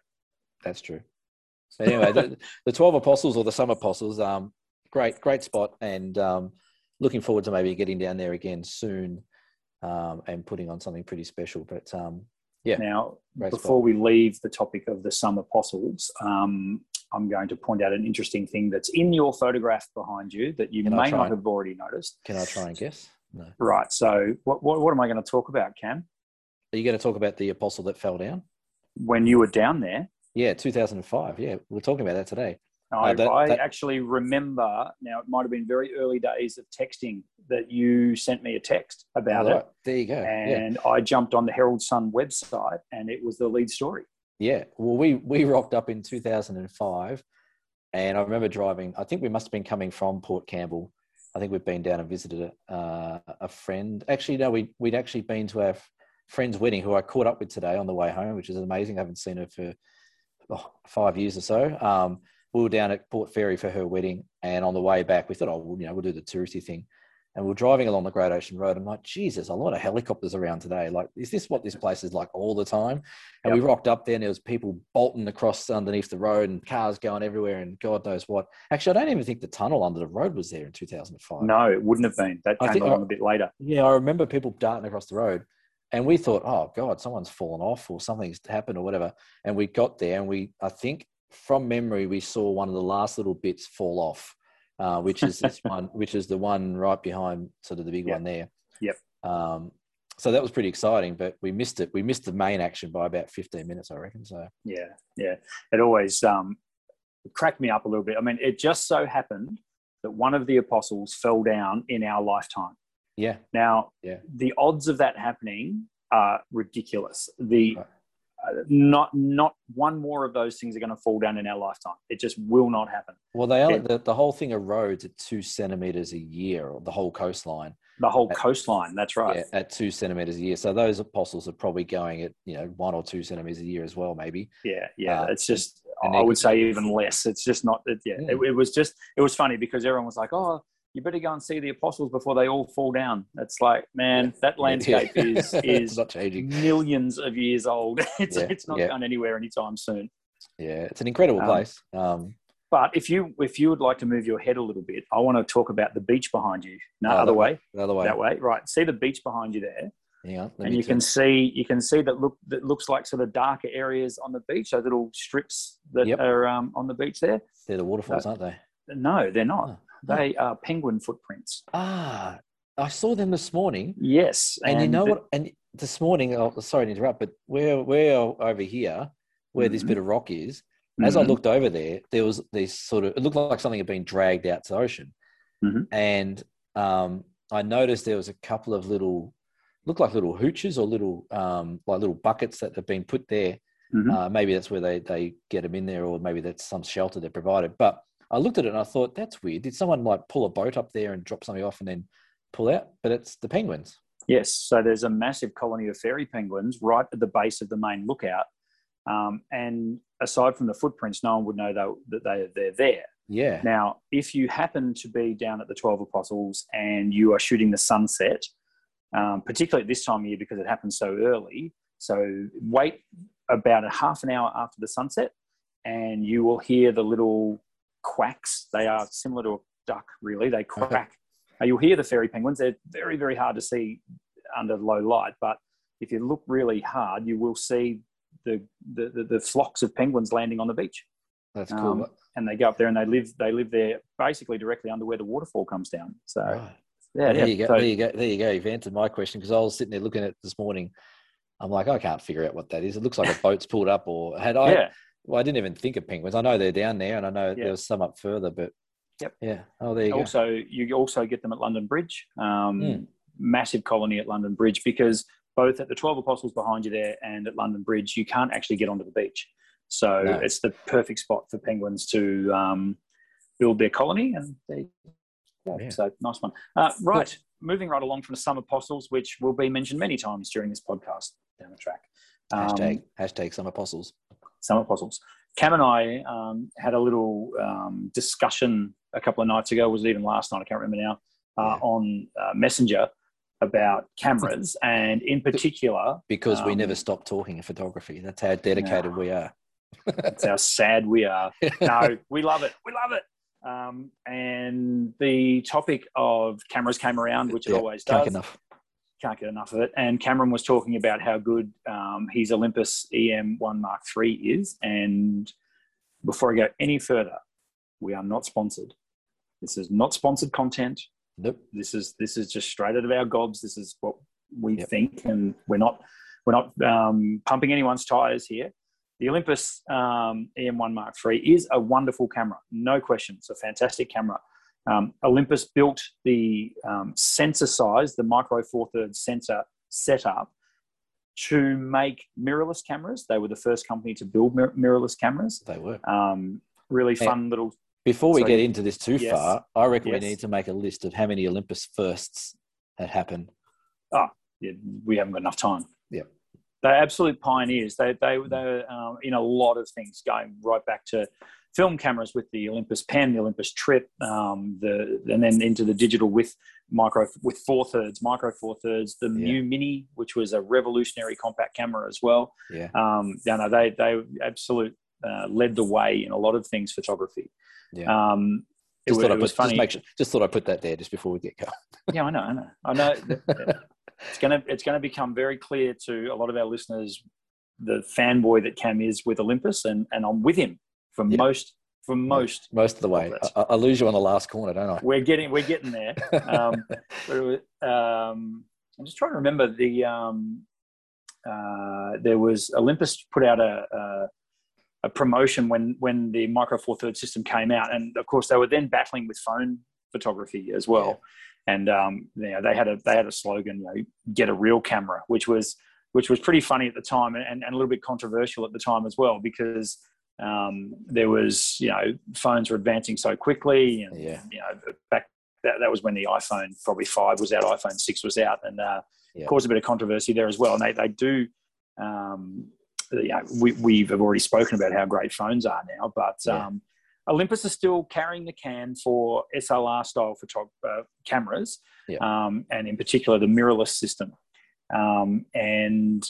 that's true so anyway the, the 12 apostles or the some apostles um great great spot and um looking forward to maybe getting down there again soon um, and putting on something pretty special. But um, yeah. Now, before we leave the topic of the some apostles, um, I'm going to point out an interesting thing that's in your photograph behind you that you Cam may not have already noticed. Can I try and guess? No. Right. So, what, what, what am I going to talk about, Cam? Are you going to talk about the apostle that fell down? When you were down there? Yeah, 2005. Yeah, we're talking about that today. I, uh, that, I that... actually remember now, it might have been very early days of texting that you sent me a text about right. it. There you go. And yeah. I jumped on the Herald Sun website and it was the lead story. Yeah. Well, we, we rocked up in 2005 and I remember driving, I think we must have been coming from Port Campbell. I think we've been down and visited a, uh, a friend. Actually, no, we, we'd actually been to our friend's wedding who I caught up with today on the way home, which is amazing. I haven't seen her for oh, five years or so. Um, we were down at Port Fairy for her wedding, and on the way back, we thought, oh, you know, we'll do the touristy thing. And we're driving along the Great Ocean Road. I'm like, Jesus, a lot of helicopters around today. Like, is this what this place is like all the time? And yep. we rocked up there, and there was people bolting across underneath the road, and cars going everywhere, and God knows what. Actually, I don't even think the tunnel under the road was there in 2005. No, it wouldn't have been. That came think, along a bit later. Yeah, I remember people darting across the road, and we thought, oh God, someone's fallen off, or something's happened, or whatever. And we got there, and we, I think, from memory, we saw one of the last little bits fall off uh, which is this one, which is the one right behind sort of the big yep. one there. Yep. Um, so that was pretty exciting, but we missed it. We missed the main action by about 15 minutes, I reckon. So yeah, yeah, it always um, cracked me up a little bit. I mean, it just so happened that one of the apostles fell down in our lifetime. Yeah. Now, yeah. the odds of that happening are ridiculous. The right not not one more of those things are going to fall down in our lifetime. It just will not happen. Well, they are, the, the whole thing erodes at two centimeters a year, or the whole coastline. The whole at, coastline. That's right. Yeah, at two centimeters a year. So those apostles are probably going at you know one or two centimeters a year as well, maybe. Yeah, yeah. Uh, it's just I would say even less. It's just not. It, yeah, yeah. It, it was just it was funny because everyone was like, oh you better go and see the apostles before they all fall down. It's like, man, that landscape is is not changing. millions of years old. It's yeah. it's not yeah. going anywhere anytime soon. Yeah, it's an incredible um, place. Um, but if you if you would like to move your head a little bit, I want to talk about the beach behind you. No, oh, other way. way. Other way. That way. Right. See the beach behind you there. Yeah. And you can see you can see that look that looks like sort of darker areas on the beach. Those little strips that yep. are um, on the beach there. They're the waterfalls, uh, aren't they? No, they're not. Oh. They are penguin footprints. Ah, I saw them this morning. Yes, and, and you know the, what? And this morning, oh, sorry to interrupt, but we're we're over here where mm-hmm. this bit of rock is. As mm-hmm. I looked over there, there was this sort of it looked like something had been dragged out to the ocean, mm-hmm. and um, I noticed there was a couple of little looked like little hooches or little um, like little buckets that have been put there. Mm-hmm. Uh, maybe that's where they they get them in there, or maybe that's some shelter they're provided. But I looked at it and I thought, that's weird. Did someone like pull a boat up there and drop something off and then pull out? But it's the penguins. Yes. So there's a massive colony of fairy penguins right at the base of the main lookout. Um, and aside from the footprints, no one would know that they, they're there. Yeah. Now, if you happen to be down at the 12 Apostles and you are shooting the sunset, um, particularly at this time of year because it happens so early, so wait about a half an hour after the sunset and you will hear the little quacks. They are similar to a duck, really. They quack. Okay. You'll hear the fairy penguins. They're very, very hard to see under low light, but if you look really hard, you will see the the, the, the flocks of penguins landing on the beach. That's cool. Um, and they go up there and they live they live there basically directly under where the waterfall comes down. So right. yeah, there yeah. you go. So, there you go. There you go. You've answered my question because I was sitting there looking at it this morning. I'm like, I can't figure out what that is. It looks like a boat's pulled up, or had I yeah. Well, I didn't even think of penguins. I know they're down there, and I know yeah. there's some up further, but yep. Yeah. Oh, there you also, go. you also get them at London Bridge. Um, mm. Massive colony at London Bridge because both at the Twelve Apostles behind you there and at London Bridge, you can't actually get onto the beach. So no. it's the perfect spot for penguins to um, build their colony, and they, yeah, yeah. so nice one. Uh, right, moving right along from the summer Apostles, which will be mentioned many times during this podcast down the track. Um, hashtag, hashtag Some Apostles some Puzzles. Cam and I um, had a little um, discussion a couple of nights ago, was it even last night? I can't remember now, uh, yeah. on uh, Messenger about cameras and in particular. Because we never um, stop talking in photography. That's how dedicated no, we are. That's how sad we are. No, we love it. We love it. Um, and the topic of cameras came around, which it always does. Enough can't get enough of it. And Cameron was talking about how good um, his Olympus EM1 Mark III is. And before I go any further, we are not sponsored. This is not sponsored content. Nope. This is this is just straight out of our gobs. This is what we yep. think, and we're not we're not um, pumping anyone's tires here. The Olympus um, EM1 Mark III is a wonderful camera, no question. It's a fantastic camera. Um, Olympus built the um, sensor size, the micro four thirds sensor setup to make mirrorless cameras. They were the first company to build mir- mirrorless cameras. They were. Um, really fun little. Before we sorry. get into this too yes. far, I reckon yes. we need to make a list of how many Olympus firsts had happened. Oh, yeah, we haven't got enough time. Yeah. They're absolute pioneers. They, they, they're um, in a lot of things going right back to film cameras with the Olympus Pen, the Olympus Trip, um, the and then into the digital with micro with four thirds, micro four thirds, the yeah. Mju Mini, which was a revolutionary compact camera as well. Yeah, um, you know, they they absolute uh, led the way in a lot of things photography. Yeah. Um, just it, thought it I was put, funny. Just, sure, just, thought I put that there just before we get going. yeah, I know, I know, I know. it's gonna it's gonna become very clear to a lot of our listeners the fanboy that Cam is with Olympus, and and I'm with him for yeah. most for most most of the way. I, I, lose you on the last corner, don't I? We're getting we're getting there. um, um, I'm just trying to remember the um, uh, there was Olympus put out a, a, a promotion when when the Micro Four Third system came out, and of course they were then battling with phone photography as well. Yeah. And um, you know, they had a they had a slogan, you know, "Get a real camera," which was which was pretty funny at the time and, and a little bit controversial at the time as well because um, there was you know phones were advancing so quickly and yeah. you know back that, that was when the iphone probably 5 was out iphone 6 was out and uh, yeah. caused a bit of controversy there as well and they, they do um, you know, we, we've already spoken about how great phones are now but yeah. um, Olympus is still carrying the can for SLR style photog- uh, cameras, yeah. um, and in particular the mirrorless system. Um, and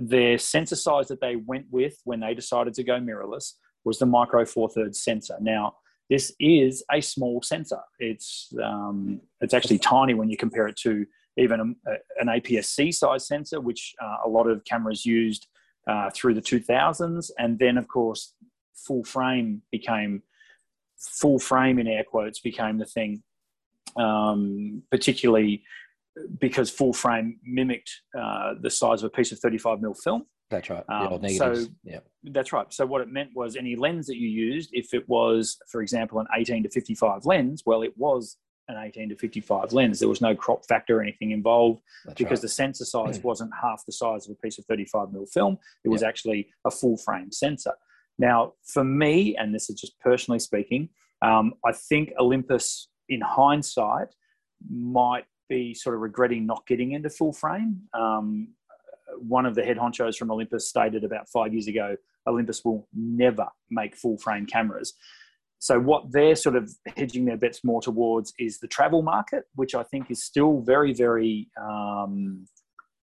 their sensor size that they went with when they decided to go mirrorless was the micro four thirds sensor. Now, this is a small sensor. It's um, it's actually tiny when you compare it to even a, an APS-C size sensor, which uh, a lot of cameras used uh, through the 2000s, and then of course full frame became full frame in air quotes became the thing, um, particularly because full frame mimicked uh, the size of a piece of 35 mil film. That's right. Um, so yeah, that's right. So what it meant was any lens that you used, if it was, for example, an 18 to 55 lens, well, it was an 18 to 55 lens. There was no crop factor or anything involved that's because right. the sensor size mm. wasn't half the size of a piece of 35 mil film. It was actually a full frame sensor. Now, for me, and this is just personally speaking, um, I think Olympus, in hindsight, might be sort of regretting not getting into full frame. Um, one of the head honchos from Olympus stated about five years ago Olympus will never make full frame cameras. So, what they're sort of hedging their bets more towards is the travel market, which I think is still very, very, um,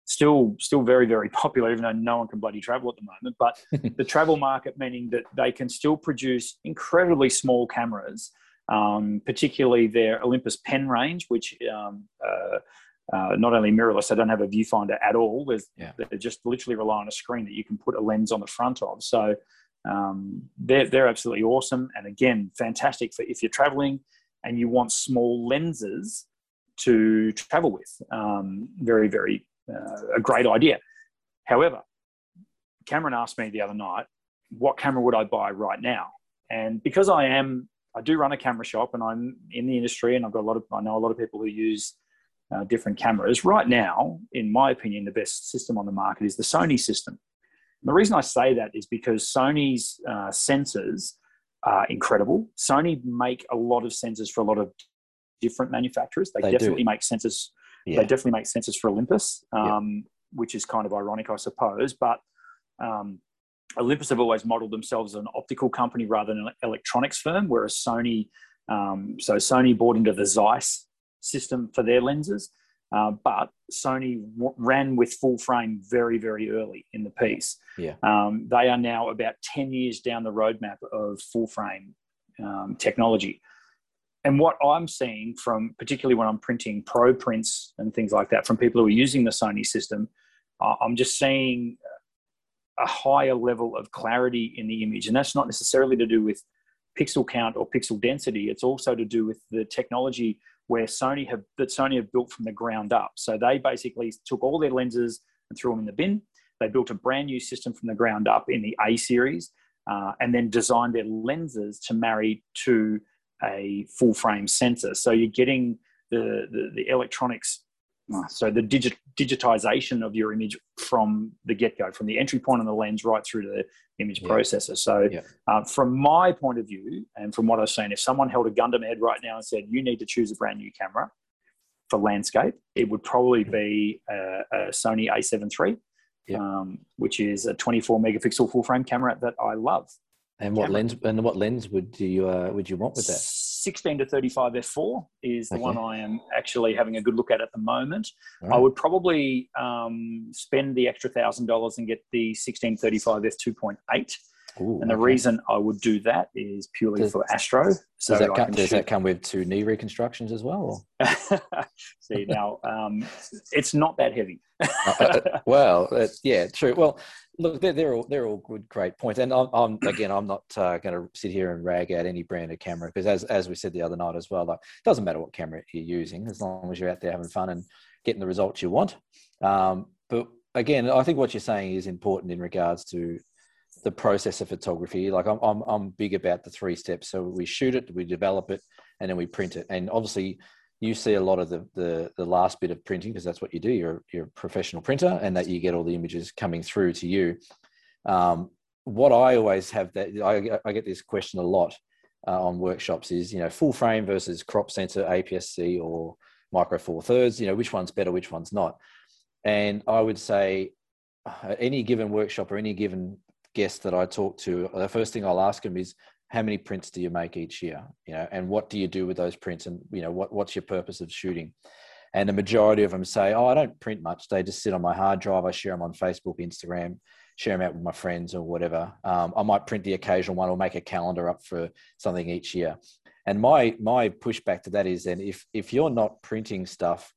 still, still very, very popular, even though no one can bloody travel at the moment. But the travel market, meaning that they can still produce incredibly small cameras um, particularly their Olympus pen range, which um, uh, uh, not only mirrorless, they don't have a viewfinder at all. Yeah. They just literally rely on a screen that you can put a lens on the front of. So um, they're, they're absolutely awesome. And again, fantastic for if you're traveling and you want small lenses to travel with. Um, very, very uh, a great idea. However, Cameron asked me the other night, what camera would I buy right now? And because I am I do run a camera shop and I'm in the industry and I've got a lot of, I know a lot of people who use uh, different cameras. Right now, in my opinion, the best system on the market is the Sony system. And the reason I say that is because Sony's uh, sensors are incredible. Sony make a lot of sensors for a lot of different manufacturers. They, they definitely do. make sensors. Yeah. They definitely make sensors for Olympus, um, yeah. which is kind of ironic, I suppose. But um, Olympus have always modeled themselves as an optical company rather than an electronics firm, whereas Sony, um, so Sony bought into the Zeiss system for their lenses, uh, but Sony w- ran with full frame very, very early in the piece. Yeah. Um, they are now about 10 years down the roadmap of full frame um, technology. And what I'm seeing from, particularly when I'm printing pro prints and things like that, from people who are using the Sony system, I'm just seeing a higher level of clarity in the image. And that's not necessarily to do with pixel count or pixel density. It's also to do with the technology where Sony have that Sony have built from the ground up. So they basically took all their lenses and threw them in the bin. They built a brand new system from the ground up in the A series, uh, and then designed their lenses to marry to a full frame sensor. So you're getting the, the, the electronics so the digit, digitization of your image from the get-go, from the entry point on the lens right through to the image yeah. processor. So yeah. uh, from my point of view, and from what I've seen, if someone held a gun to my head right now and said, you need to choose a brand new camera for landscape, it would probably mm-hmm. be a, a Sony a7 III, yeah. um, which is a 24 megapixel full frame camera that I love. And what lens? And what lens would you uh, would you want with that? 16 to 35 f4 is the okay. one I am actually having a good look at at the moment. Right. I would probably um, spend the extra thousand dollars and get the 1635 f2.8 Ooh, and the okay. reason I would do that is purely does, for Astro. So does, that come, does that come, with two knee reconstructions as well? See now, um, it's not that heavy. uh, uh well, uh, yeah, true. Well, look, they're, they're all they're all good, great points. And I'm, I'm again, I'm not uh, going to sit here and rag out any brand of camera because, as as we said the other night as well, like it doesn't matter what camera you're using as long as you're out there having fun and getting the results you want. Um, but again, I think what you're saying is important in regards to the process of photography. Like I'm, I'm, I'm big about the three steps. So we shoot it, we develop it, and then we print it. And obviously, you see a lot of the the, the last bit of printing because that's what you do. You're you're a professional printer, and that you get all the images coming through to you. Um, what I always have that I, I get this question a lot uh, on workshops is you know full frame versus crop sensor APS-C or micro four thirds. You know which one's better, which one's not. And I would say uh, any given workshop or any given guest that I talk to, the first thing I'll ask them is, how many prints do you make each year? You know, and what do you do with those prints? And you know, what what's your purpose of shooting? And the majority of them say, oh, I don't print much. They just sit on my hard drive. I share them on Facebook, Instagram, share them out with my friends or whatever. Um, I might print the occasional one or make a calendar up for something each year. And my my pushback to that is then if if you're not printing stuff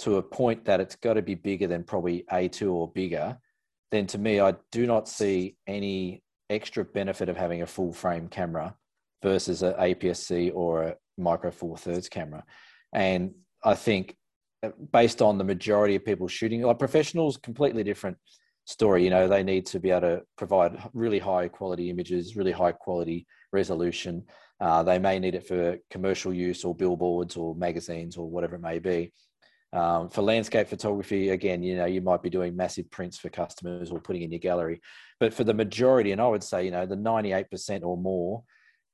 to a point that it's got to be bigger than probably A2 or bigger, then to me, I do not see any extra benefit of having a full frame camera versus an APS-C or a micro four thirds camera. And I think uh, based on the majority of people shooting, like professionals, completely different story. You know, they need to be able to provide really high quality images, really high quality resolution. Uh, they may need it for commercial use or billboards or magazines or whatever it may be. Um, for landscape photography, again, you know, you might be doing massive prints for customers or putting in your gallery. But for the majority, and I would say, you know, the 98% or more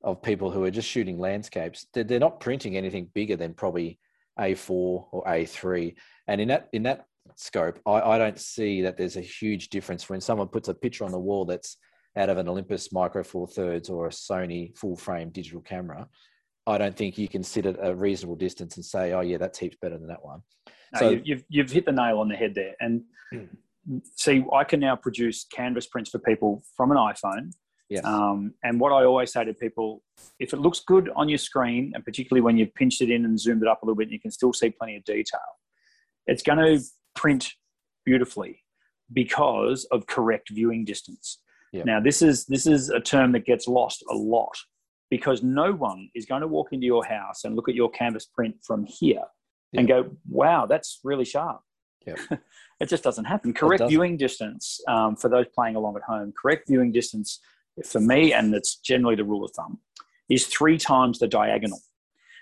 of people who are just shooting landscapes, they're, they're not printing anything bigger than probably A4 or A3. And in that in that scope, I, I don't see that there's a huge difference when someone puts a picture on the wall that's out of an Olympus Micro Four Thirds or a Sony full frame digital camera. I don't think you can sit at a reasonable distance and say, "Oh, yeah, that's heaps better than that one." No, so you've you've hit the nail on the head there. And see, I can now produce canvas prints for people from an iPhone. Yes. Um, and what I always say to people, if it looks good on your screen, and particularly when you've pinched it in and zoomed it up a little bit, and you can still see plenty of detail, it's going to print beautifully because of correct viewing distance. Yep. Now, this is this is a term that gets lost a lot because no one is going to walk into your house and look at your canvas print from here yeah. and go, wow, that's really sharp. Yeah. it just doesn't happen. Correct doesn't. viewing distance um, for those playing along at home, correct viewing distance for me, and it's generally the rule of thumb, is three times the diagonal.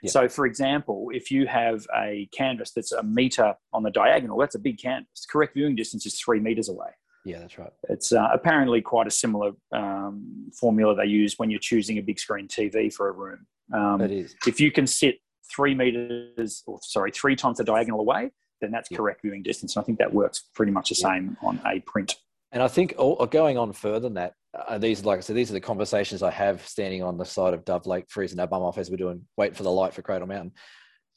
So, for example, if you have a canvas that's a meter on the diagonal, that's a big canvas. Correct viewing distance is three meters away. Yeah, that's right. It's uh, apparently quite a similar um, formula they use when you're choosing a big screen TV for a room. Um, it is. If you can sit three meters, or sorry, three times the diagonal away, then that's yeah. correct viewing distance. And I think that works pretty much the same on a print. And I think all, going on further than that, uh, these, like I said, these are the conversations I have standing on the side of Dove Lake, freezing our bum off as we're doing wait for the light for Cradle Mountain.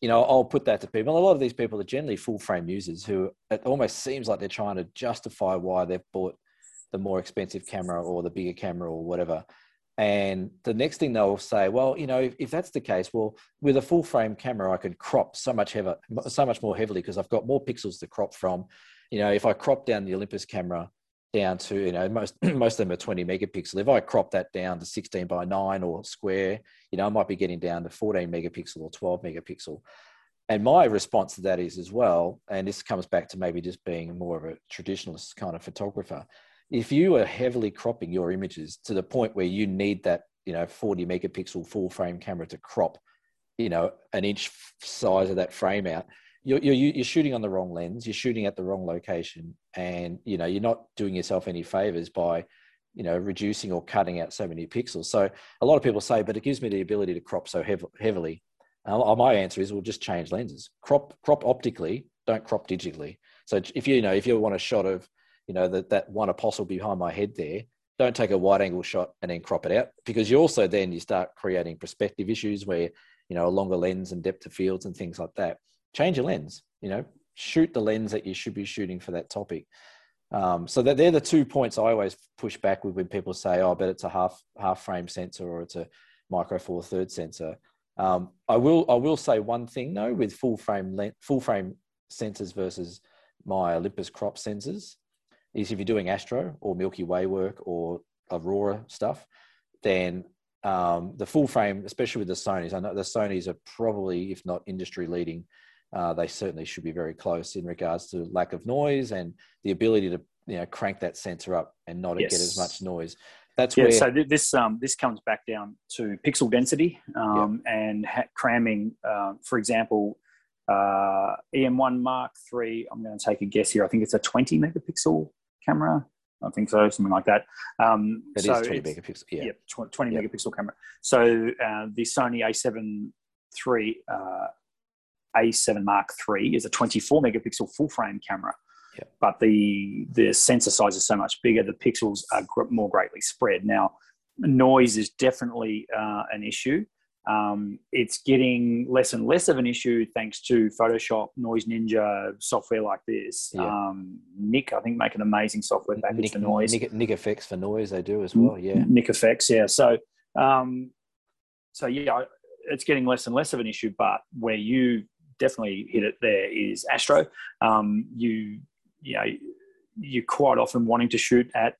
You know, I'll put that to people. A lot of these people are generally full frame users who it almost seems like they're trying to justify why they've bought the more expensive camera or the bigger camera or whatever. And the next thing they'll say, well, you know, if, if, that's the case, well, with a full frame camera, I can crop so much heavier, so much more heavily because I've got more pixels to crop from. You know, if I crop down the Olympus camera down to, you know, most most of them are 20 megapixel. If I crop that down to 16 by 9 or square, you know, I might be getting down to 14 megapixel or 12 megapixel. And my response to that is as well, and this comes back to maybe just being more of a traditionalist kind of photographer if you are heavily cropping your images to the point where you need that you know 40 megapixel full frame camera to crop you know an inch size of that frame out you're, you're, you're shooting on the wrong lens you're shooting at the wrong location and you know you're not doing yourself any favors by you know reducing or cutting out so many pixels. So a lot of people say but it gives me the ability to crop so hev- heavily. Uh, my answer is we'll just change lenses. Crop crop optically don't crop digitally. So if you know if you want a shot of you know, that, that one apostle behind my head there, don't take a wide angle shot and then crop it out because you also then you start creating perspective issues where you know a longer lens and depth of fields and things like that. Change your lens. You know, shoot the lens that you should be shooting for that topic. Um, so that they're the two points I always push back with when people say, "Oh, but it's a half half frame sensor or it's a micro four third sensor." Um, I will I will say one thing though with full frame full frame sensors versus my Olympus crop sensors is if you're doing Astro or Milky Way work or Aurora stuff, then um, the full frame, especially with the Sony's, I know the Sony's are probably, if not industry leading, uh, they certainly should be very close in regards to lack of noise and the ability to you know crank that sensor up and not yes. get as much noise. That's yeah, where. So this um, this comes back down to pixel density um, yep. and ha- cramming. Uh, for example, uh, EM1 Mark III. I'm going to take a guess here. I think it's a 20 megapixel camera. I think so, something like that. Um, it so is 20 megapixel. Yeah, yeah 20 yep. megapixel camera. So uh, the Sony A7 III, uh, A7 Mark III is a 24 megapixel full frame camera. Yep. But the the sensor size is so much bigger, the pixels are more greatly spread. Now, noise is definitely uh, an issue. Um, it's getting less and less of an issue thanks to Photoshop, Noise Ninja, software like this. Yeah. Um, Nik, I think, make an amazing software package Nik, for noise. Nik, Nik Effects for noise, they do as well. Yeah, Nik Effects, yeah. So, um, so yeah, it's getting less and less of an issue. But where you definitely hit it there is Astro. Um, you, you know, you're quite often wanting to shoot at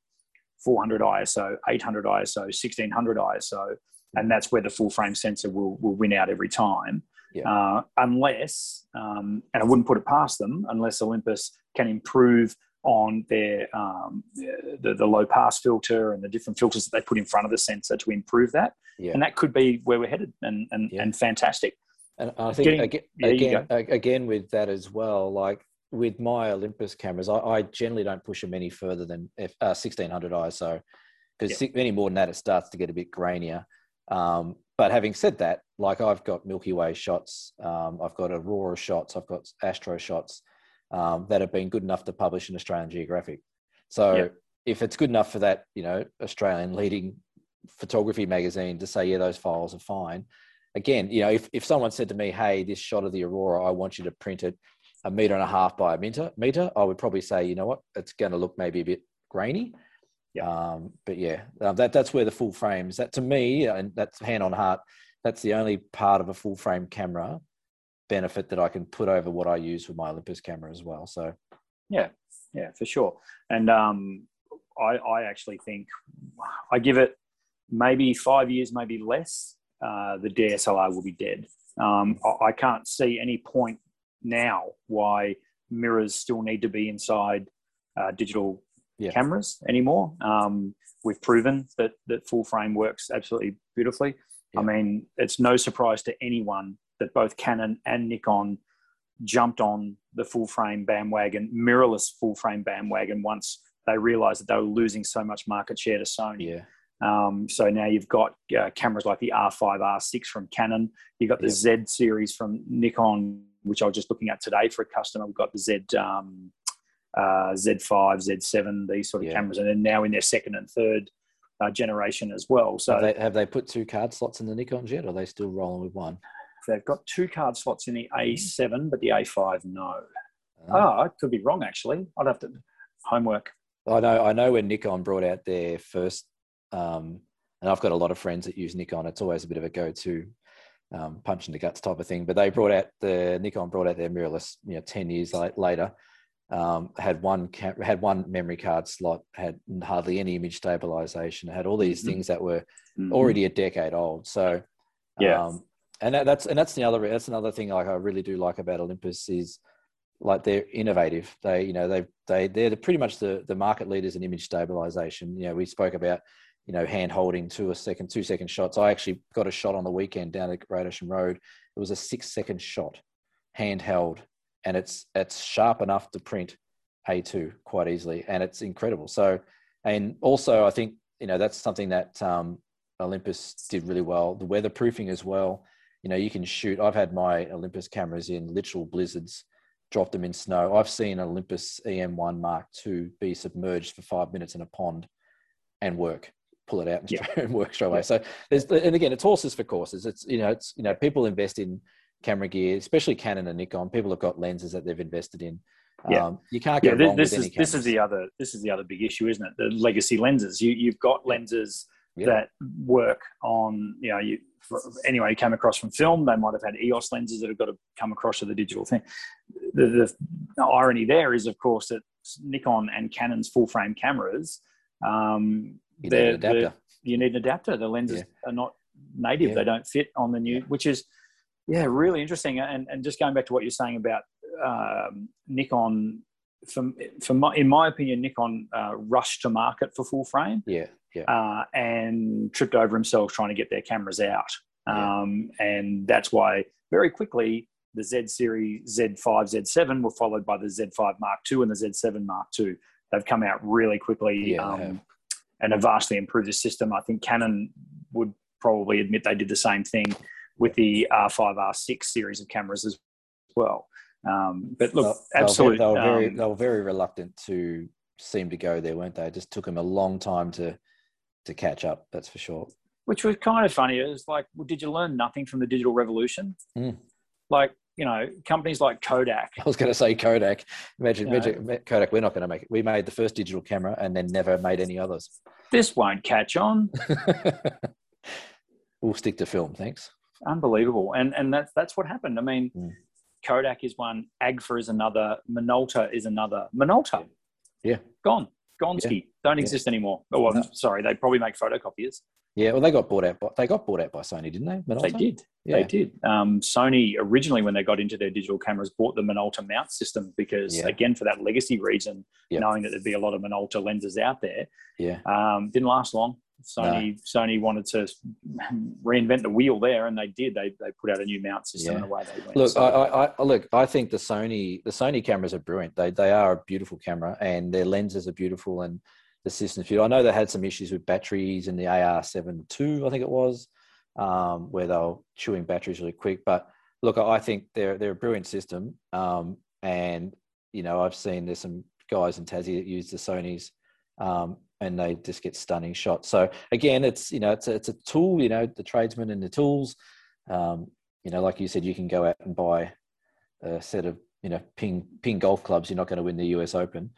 400 ISO, 800 ISO, 1600 ISO and that's where the full frame sensor will, will win out every time. Yeah. Uh, unless, um, and I wouldn't put it past them, unless Olympus can improve on their um, the, the, low pass filter and the different filters that they put in front of the sensor to improve that. Yeah. And that could be where we're headed, and and, yeah. and fantastic. And I think Getting, again, again, again with that as well, like with my Olympus cameras, I, I generally don't push them any further than F, uh, 1600 ISO because any more than that, it starts to get a bit grainier. Um, but having said that, like I've got Milky Way shots, um, I've got Aurora shots, I've got Astro shots um, that have been good enough to publish in Australian Geographic. So yep. if it's good enough for that, you know, Australian leading photography magazine to say, yeah, those files are fine. Again, you know, if, if someone said to me, hey, this shot of the Aurora, I want you to print it a meter and a half by a meter, meter, I would probably say, you know what, it's going to look maybe a bit grainy. Yeah. Um, but yeah, uh, that that's where the full frames. That to me, and that's hand on heart. That's the only part of a full frame camera benefit that I can put over what I use with my Olympus camera as well. So, yeah, yeah, for sure. And um, I, I actually think I give it maybe five years, maybe less. Uh, the DSLR will be dead. Um, I, I can't see any point now why mirrors still need to be inside uh, digital yeah. cameras anymore. Um, we've proven that that full frame works absolutely beautifully. Yeah. I mean, it's no surprise to anyone that both Canon and Nikon jumped on the full frame bandwagon, mirrorless full frame bandwagon once they realized that they were losing so much market share to Sony. Yeah. Um, so now you've got uh, cameras like the R5, R6 from Canon. You've got the Z series from Nikon, which I was just looking at today for a customer. We've got the Z um, uh, Z5, Z7, these sort of yeah. cameras, and then now in their second and third uh, generation as well. So have they, have they, put two card slots in the Nikon yet, or are they still rolling with one? They've got two card slots in the A7, but the A5 no. Oh, oh I could be wrong actually. I'd have to homework. I know. I know when Nikon brought out their first, um, and I've got a lot of friends that use Nikon. It's always a bit of a go-to um, punch in the guts type of thing. But they brought out the Nikon brought out their mirrorless, you know, ten years later, um, had one had one memory card slot, had hardly any image stabilization, had all these mm-hmm. things that were mm-hmm. already a decade old. So, yeah, um, and that, that's and that's the other that's another thing like I really do like about Olympus is like they're innovative. They you know they they they're the, pretty much the the market leaders in image stabilization. You know, we spoke about you know hand holding two a second two second shots. I actually got a shot on the weekend down at Great Ocean Road. It was a six second shot, handheld and it's it's sharp enough to print A2 quite easily, and it's incredible. So, and also I think you know that's something that um, Olympus did really well. The weatherproofing as well. You know, you can shoot. I've had my Olympus cameras in literal blizzards, dropped them in snow. I've seen Olympus EM1 Mark II be submerged for five minutes in a pond and work pull it out and, yeah. and work straight away. Yeah. So there's, and again, it's horses for courses. It's, you know, it's, you know, people invest in camera gear, especially Canon and Nikon. People have got lenses that they've invested in. Yeah. Um, you can't go yeah, wrong this with is, This is the other, this is the other big issue, isn't it? The legacy lenses. You, you've got lenses yeah. that work on, you know, you, anyway, you came across from film, they might have had EOS lenses that have got to come across to the digital thing. The, the irony there is, of course, that Nikon and Canon's full frame cameras, um, you need an adapter. You need an adapter. The lenses yeah. are not native; they don't fit on the new, which is yeah, really interesting. And and just going back to what you're saying about um, Nikon, from from my, in my opinion, Nikon uh, rushed to market for full frame. Yeah, yeah. Uh, and tripped over themselves trying to get their cameras out. Um, yeah. And that's why very quickly the Z series Z5, Z7 were followed by the Z5 Mark II and the Z7 Mark II. They've come out really quickly. Yeah, um, and have vastly improved the system. I think Canon would probably admit they did the same thing with the R5, R6 series of cameras as well. Um, but look, they absolutely, they were, very, um, they were very reluctant to seem to go there, weren't they? It just took them a long time to to catch up. That's for sure. Which was kind of funny. It was like, well, did you learn nothing from the digital revolution? Mm. Like you know, companies like Kodak. I was going to say Kodak. Imagine, imagine Kodak. We're not going to make it. We made the first digital camera and then never made any others. This won't catch on. we'll stick to film. Thanks. Unbelievable, and and that's that's what happened. I mean, mm. Kodak is one. Agfa is another. Minolta is another. Minolta. Yeah. Gone. Gonski. Yeah. Don't exist anymore. Oh, well, no. sorry. They probably make photocopiers. Yeah, well, they got bought out. By, they got bought out by Sony, didn't they? Minolta? They did. Yeah. They did. Um, Sony originally, when they got into their digital cameras, bought the Minolta mount system because, yeah. again, for that legacy reason, yep. knowing that there'd be a lot of Minolta lenses out there. Yeah. Um, didn't last long. Sony no. Sony wanted to reinvent the wheel there, and they did. They they put out a new mount system yeah. and away they went. Look, so, I, I, look. I think the Sony the Sony cameras are brilliant. They they are a beautiful camera, and their lenses are beautiful, and the system's beautiful. I know they had some issues with batteries in the AR7 II, I think it was, um, where they were chewing batteries really quick. But look, I think they're they're a brilliant system, um, and you know I've seen there's some guys in Tassie that use the Sony's. Um, and they just get stunning shots. So again, it's you know it's a, it's a tool. You know the tradesmen and the tools. Um, you know, like you said, you can go out and buy a set of you know ping ping golf clubs. You're not going to win the U.S. Open.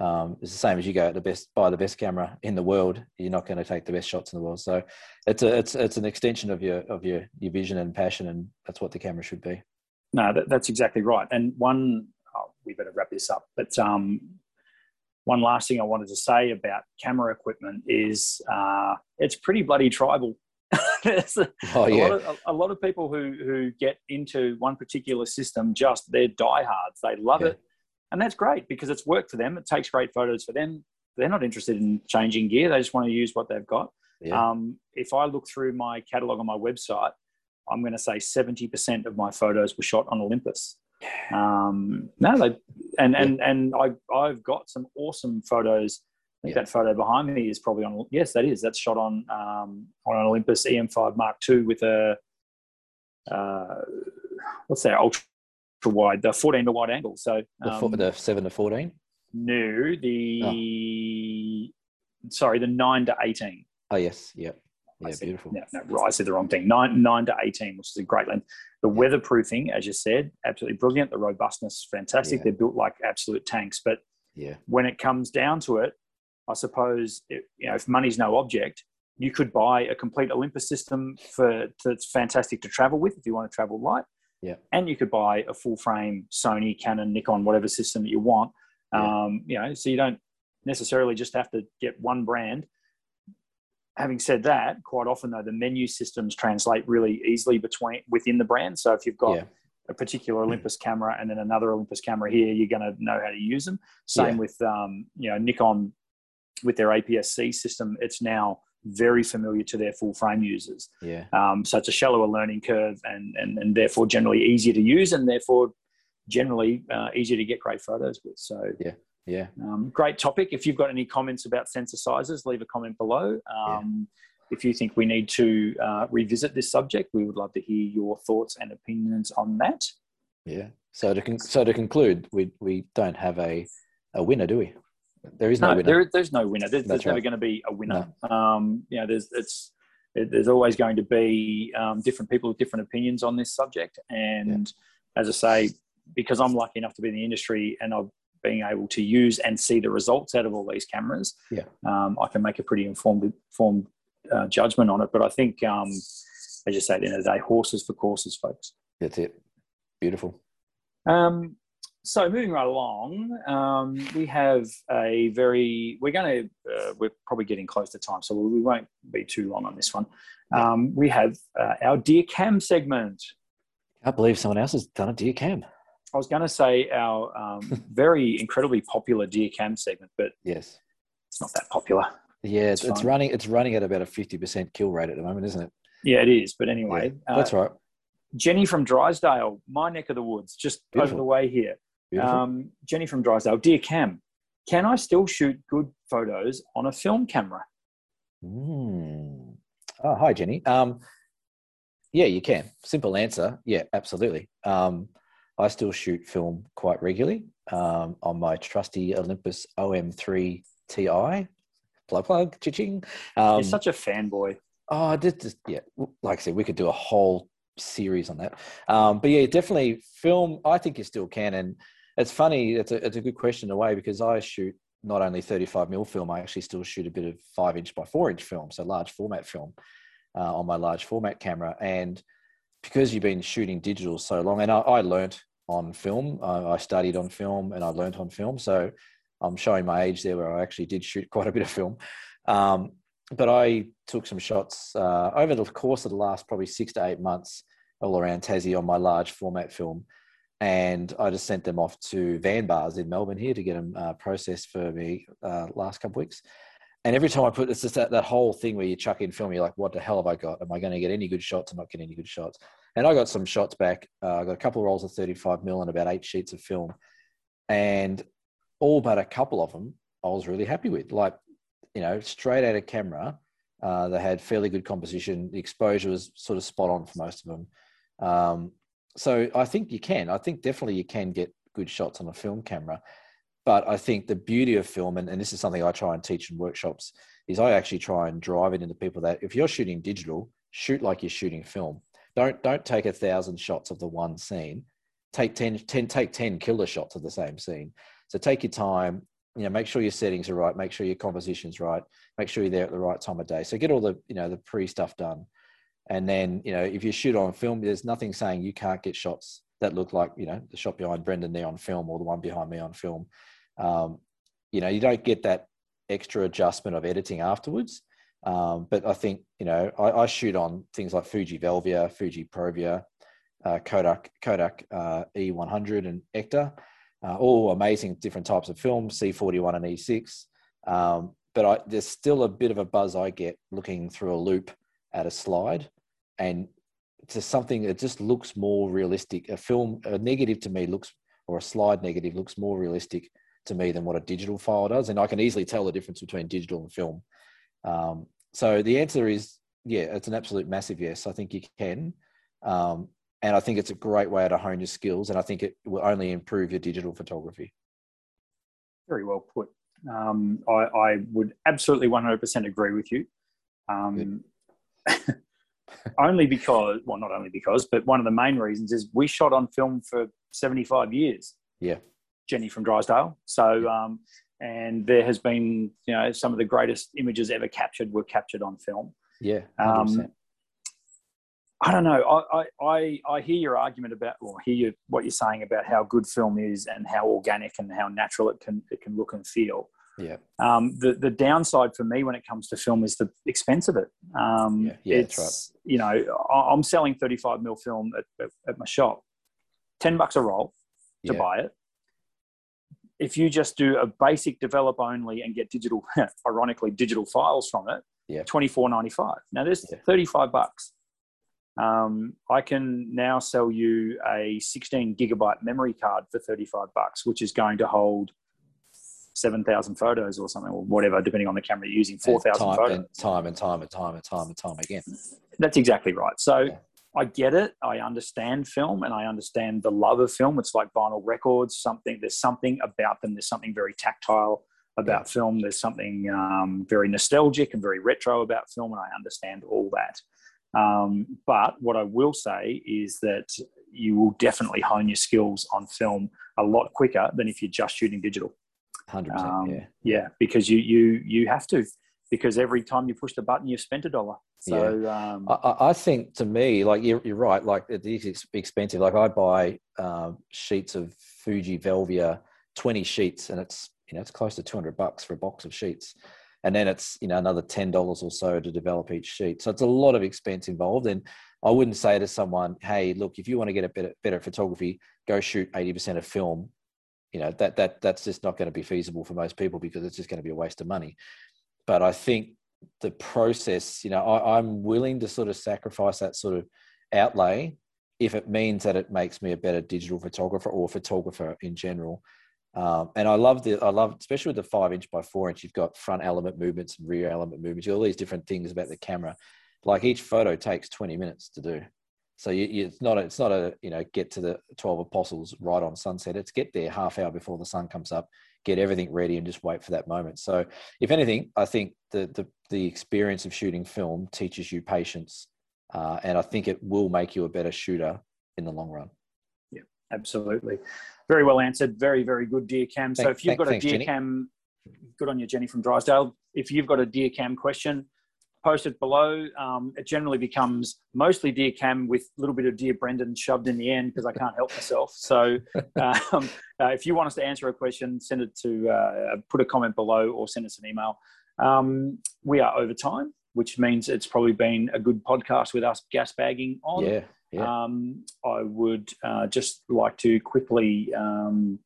Um, it's the same as you go at the best buy the best camera in the world. You're not going to take the best shots in the world. So it's a it's it's an extension of your of your your vision and passion, and that's what the camera should be. No, that, that's exactly right. And one, oh, we better wrap this up. But um, one last thing I wanted to say about camera equipment is uh, it's pretty bloody tribal. There's a, oh, yeah. a, lot of, a, lot of, people who, who get into one particular system just they're diehards. They love yeah. it. And that's great because it's worked for them. It takes great photos for them. They're not interested in changing gear. They just want to use what they've got. Yeah. Um, if I look through my catalog on my website, I'm going to say 70% of my photos were shot on Olympus. Um, no, they and and and I I've got some awesome photos. I think yeah. that photo behind me is probably on. Yes, that is. That's shot on um, on an Olympus EM5 Mark II with a uh, what's that ultra wide, the 14 to wide angle. So um, the, the seven to 14. No, the oh. sorry, the nine to 18. Oh yes, yep. Yeah, said, beautiful. No, no, I said the wrong thing. Nine, nine to 18, which is a great length. The yeah. weatherproofing, as you said, absolutely brilliant. The robustness, fantastic. Yeah. They're built like absolute tanks. But yeah, when it comes down to it, I suppose, it, you know, if money's no object, you could buy a complete Olympus system for that's fantastic to travel with if you want to travel light. Yeah. And you could buy a full frame Sony, Canon, Nikon, whatever system that you want. Yeah. Um, you know, so you don't necessarily just have to get one brand having said that, quite often though the menu systems translate really easily between within the brand. So if you've got yeah. a particular Olympus camera and then another Olympus camera here, you're going to know how to use them. Same yeah. with um, you know Nikon with their APS-C system. It's now very familiar to their full frame users. Yeah. Um, so it's a shallower learning curve and, and and therefore generally easier to use and therefore generally uh, easier to get great photos with. So yeah. Yeah. Um, great topic. If you've got any comments about sensor sizes, leave a comment below. Um, yeah. If you think we need to uh, revisit this subject, we would love to hear your thoughts and opinions on that. Yeah. So to con- so to conclude, we we don't have a a winner, do we? There is no, no winner. There, there's no winner. There's, there's never going to be a winner. No. Um, you know, there's it's it, there's always going to be um, different people with different opinions on this subject. And yeah. as I say, because I'm lucky enough to be in the industry and I've been able to use and see the results out of all these cameras, yeah, um, I can make a pretty informed informed uh, judgment on it. But I think, um, as you say, at the end of the day, horses for courses, folks. That's it. Beautiful. Um, so moving right along, um, we have a very. We're going to. Uh, we're probably getting close to time, so we won't be too long on this one. Um, we have uh, our dear cam segment. I believe someone else has done a dear cam. I was going to say our um, very incredibly popular dear cam segment, but yes, it's not that popular. Yeah, it's, it's running. It's running at about a fifty percent kill rate at the moment, isn't it? Yeah, it is. But anyway, yeah, that's uh, right. Jenny from Drysdale, my neck of the woods, just Beautiful. over the way here. Um, Jenny from Drysdale, dear Cam, can I still shoot good photos on a film camera? Mm. Oh, hi, Jenny. Um, yeah, you can. Simple answer. Yeah, absolutely. Um, I still shoot film quite regularly um, on my trusty Olympus OM3 Ti. Plug, plug, chiching. Um, You're such a fanboy. Oh, just, just yeah. Like I said, we could do a whole series on that. Um, but yeah, definitely film. I think you still can, and it's funny. It's a it's a good question in a way because I shoot not only 35 mil film, I actually still shoot a bit of five inch by four inch film, so large format film uh, on my large format camera. And because you've been shooting digital so long, and I, I learnt on film, I studied on film, and I learnt on film. So I'm showing my age there, where I actually did shoot quite a bit of film. Um, but I took some shots uh, over the course of the last probably six to eight months all around Tassie on my large format film. And I just sent them off to Vanbar's in Melbourne here to get them uh, processed for me uh, last couple of weeks. And every time I put it's just that, that whole thing where you chuck in film, you're like, what the hell have I got? Am I going to get any good shots? I'm not getting any good shots. And I got some shots back. Uh, I got a couple of rolls of 35 mil and about eight sheets of film. And all but a couple of them I was really happy with. Like you know, straight out of camera. Uh, they had fairly good composition. The exposure was sort of spot on for most of them. Um, so I think you can. I think definitely you can get good shots on a film camera. But I think the beauty of film, and, and this is something I try and teach in workshops, is I actually try and drive it into people that if you're shooting digital, shoot like you're shooting film. Don't don't take a thousand shots of the one scene. Take 10, 10 take 10 killer shots of the same scene. So take your time, you know, make sure your settings are right, make sure your composition's right, make sure you're there at the right time of day. So get all the, you know, the pre stuff done. And then, you know, if you shoot on film, there's nothing saying you can't get shots that look like, you know, the shot behind Brendan there on film or the one behind me on film. Um, you know, you don't get that extra adjustment of editing afterwards. Um, but I think, you know, I, I, shoot on things like Fuji Velvia, Fuji Provia, uh, Kodak, Kodak uh, E100 and Ektar uh, all amazing different types of films, C41 and E6. Um, but I, there's still a bit of a buzz I get looking through a loupe at a slide, and to something that just looks more realistic. A film, a negative to me looks, or a slide negative looks more realistic to me than what a digital file does, and I can easily tell the difference between digital and film. Um, so the answer is, yeah, it's an absolute massive yes. I think you can. Um, and I think it's a great way to hone your skills, and I think it will only improve your digital photography. Very well put. Um, I, I, would absolutely 100% agree with you. Um, only because, well, not only because, but one of the main reasons is we shot on film for 75 years. Yeah. Jenny from Drysdale. So, um, and there has been, you know, some of the greatest images ever captured were captured on film. Yeah. 100%. Um, I don't know. I, I, I hear your argument about, or hear you, what you're saying about how good film is and how organic and how natural it can it can look and feel. Yeah. Um, the the downside for me when it comes to film is the expense of it. Um, yeah, yeah it's, that's right. You know, I'm selling 35 mil film at, at, at my shop, ten bucks a roll to yeah. buy it. If you just do a basic develop only and get digital, ironically digital files from it, yeah, 24.95. Now there's yeah. 35 bucks um, I can now sell you a 16 gigabyte memory card for 35 bucks, which is going to hold 7,000 photos or something, or whatever, depending on the camera you're using, 4,000 photos. And time and time and time and time and time again. That's exactly right. So yeah. I get it. I understand film and I understand the love of film. It's like vinyl records, something, there's something about them. There's something very tactile about yeah. film. There's something um, very nostalgic and very retro about film, and I understand all that. Um, but what I will say is that you will definitely hone your skills on film a lot quicker than if you're just shooting digital. Hundred um, yeah, yeah, because you you you have to because every time you push the button, you've spent a dollar. So yeah. um, I, I, think to me, like you're, you're right, like it is expensive. Like I buy um, sheets of Fuji Velvia, twenty sheets, and it's you know it's close to two hundred bucks for a box of sheets and then it's you know another ten dollars or so to develop each sheet. So it's a lot of expense involved. And I wouldn't say to someone, "Hey, look, if you want to get a better better photography, go shoot eighty percent of film." You know that that that's just not going to be feasible for most people because it's just going to be a waste of money. But I think the process, you know, I, I'm willing to sort of sacrifice that sort of outlay if it means that it makes me a better digital photographer or photographer in general um, and I love the, I love, especially with the five inch by four inch, you've got front element movements and rear element movements, all these different things about the camera. Like each photo takes 20 minutes to do. So you, you, it's not, a, it's not a, you know, get to the 12 apostles right on sunset. It's get there half hour before the sun comes up, get everything ready and just wait for that moment. So if anything, I think the, the, the experience of shooting film teaches you patience. Uh, and I think it will make you a better shooter in the long run. Yeah, absolutely. Very well answered. Very, very good, dear Cam. So if you've got a dear Jenny. Cam, good on you, Jenny from Drysdale. If you've got a dear Cam question, post it below. Um, it generally becomes mostly dear Cam with a little bit of dear Brendan shoved in the end because I can't help myself. So um, uh, if you want us to answer a question, send it to uh, put a comment below or send us an email. Um, we are over time, which means it's probably been a good podcast with us gas bagging on. Yeah. Yeah. Um, I would uh, just like to quickly um,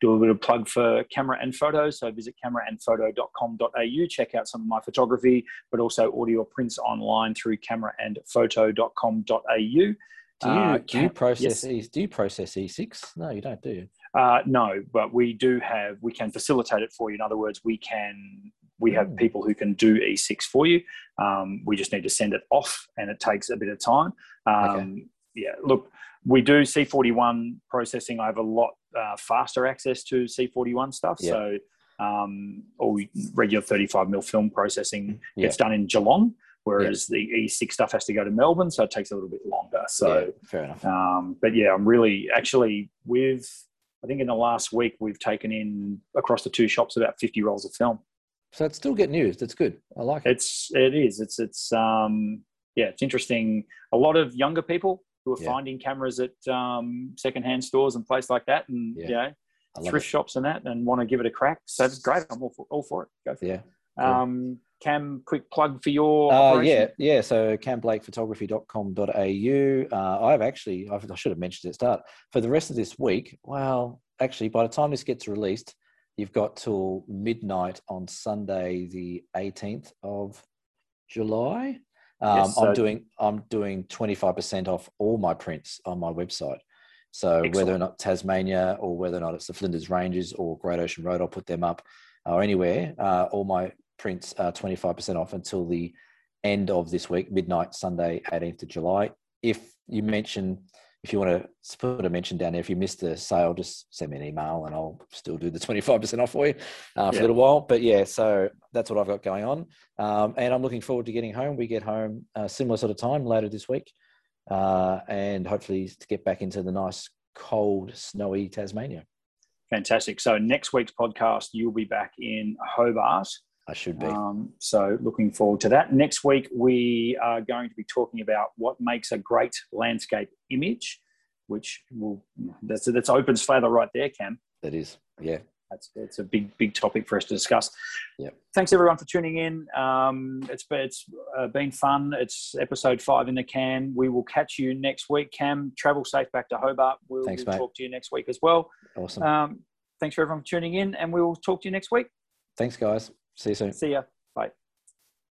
do a bit of plug for camera and photo. So visit cameraandphoto.com.au, check out some of my photography, but also audio prints online through cameraandphoto.com.au. Do you, uh, do you process yes. do you process E6? No, you don't, do you? Uh, no, but we do have we can facilitate it for you. In other words, we can we have mm. people who can do E6 for you. Um, we just need to send it off, and it takes a bit of time. Um, okay yeah, look, we do C41 processing. I have a lot uh, faster access to C41 stuff. Yeah. So um, all regular 35 mil film processing yeah. gets done in Geelong, whereas yeah. the E6 stuff has to go to Melbourne, so it takes a little bit longer. So fair enough. Um, but yeah, I'm really actually with. I think in the last week we've taken in across the two shops about 50 rolls of film. So it's still getting used. It's good. I like it. It's it is. It's it's um yeah, it's interesting. A lot of younger people who are yeah. finding cameras at um, secondhand stores and places like that, and yeah. you know, thrift it. shops and that, and want to give it a crack. So it's great. I'm all for, all for it. Go for yeah. it. Um, Cam, quick plug for your. Uh, yeah, yeah. So camblakephotography.com.au. Uh, I've actually, I've, I should have mentioned at the start. For the rest of this week, well, actually, by the time this gets released, you've got till midnight on Sunday, the 18th of July. Um, yes, so I'm doing I'm doing 25% off all my prints on my website. So excellent. whether or not Tasmania or whether or not it's the Flinders Ranges or Great Ocean Road, I'll put them up or anywhere. Uh, all my prints are 25% off until the end of this week, midnight, Sunday, 18th of July. If you mention if you want to put a mention down there, if you missed the sale, just send me an email and I'll still do the 25% off for you uh, for yeah. a little while. But yeah, so that's what I've got going on. Um, and I'm looking forward to getting home. We get home a similar sort of time later this week. Uh, and hopefully to get back into the nice, cold, snowy Tasmania. Fantastic. So next week's podcast, you'll be back in Hobart. I should be. Um, so looking forward to that. Next week, we are going to be talking about what makes a great landscape image, which will that's that's open slather right there, Cam. That is, yeah. That's it's a big big topic for us to discuss. Yeah. Thanks everyone for tuning in. Um, it's it's uh, been fun. It's episode five in the can. We will catch you next week. Cam, travel safe back to Hobart. We'll, thanks, we'll talk to you next week as well. Awesome. Um, thanks for everyone for tuning in, and we will talk to you next week. Thanks, guys. See you soon. See ya. Bye.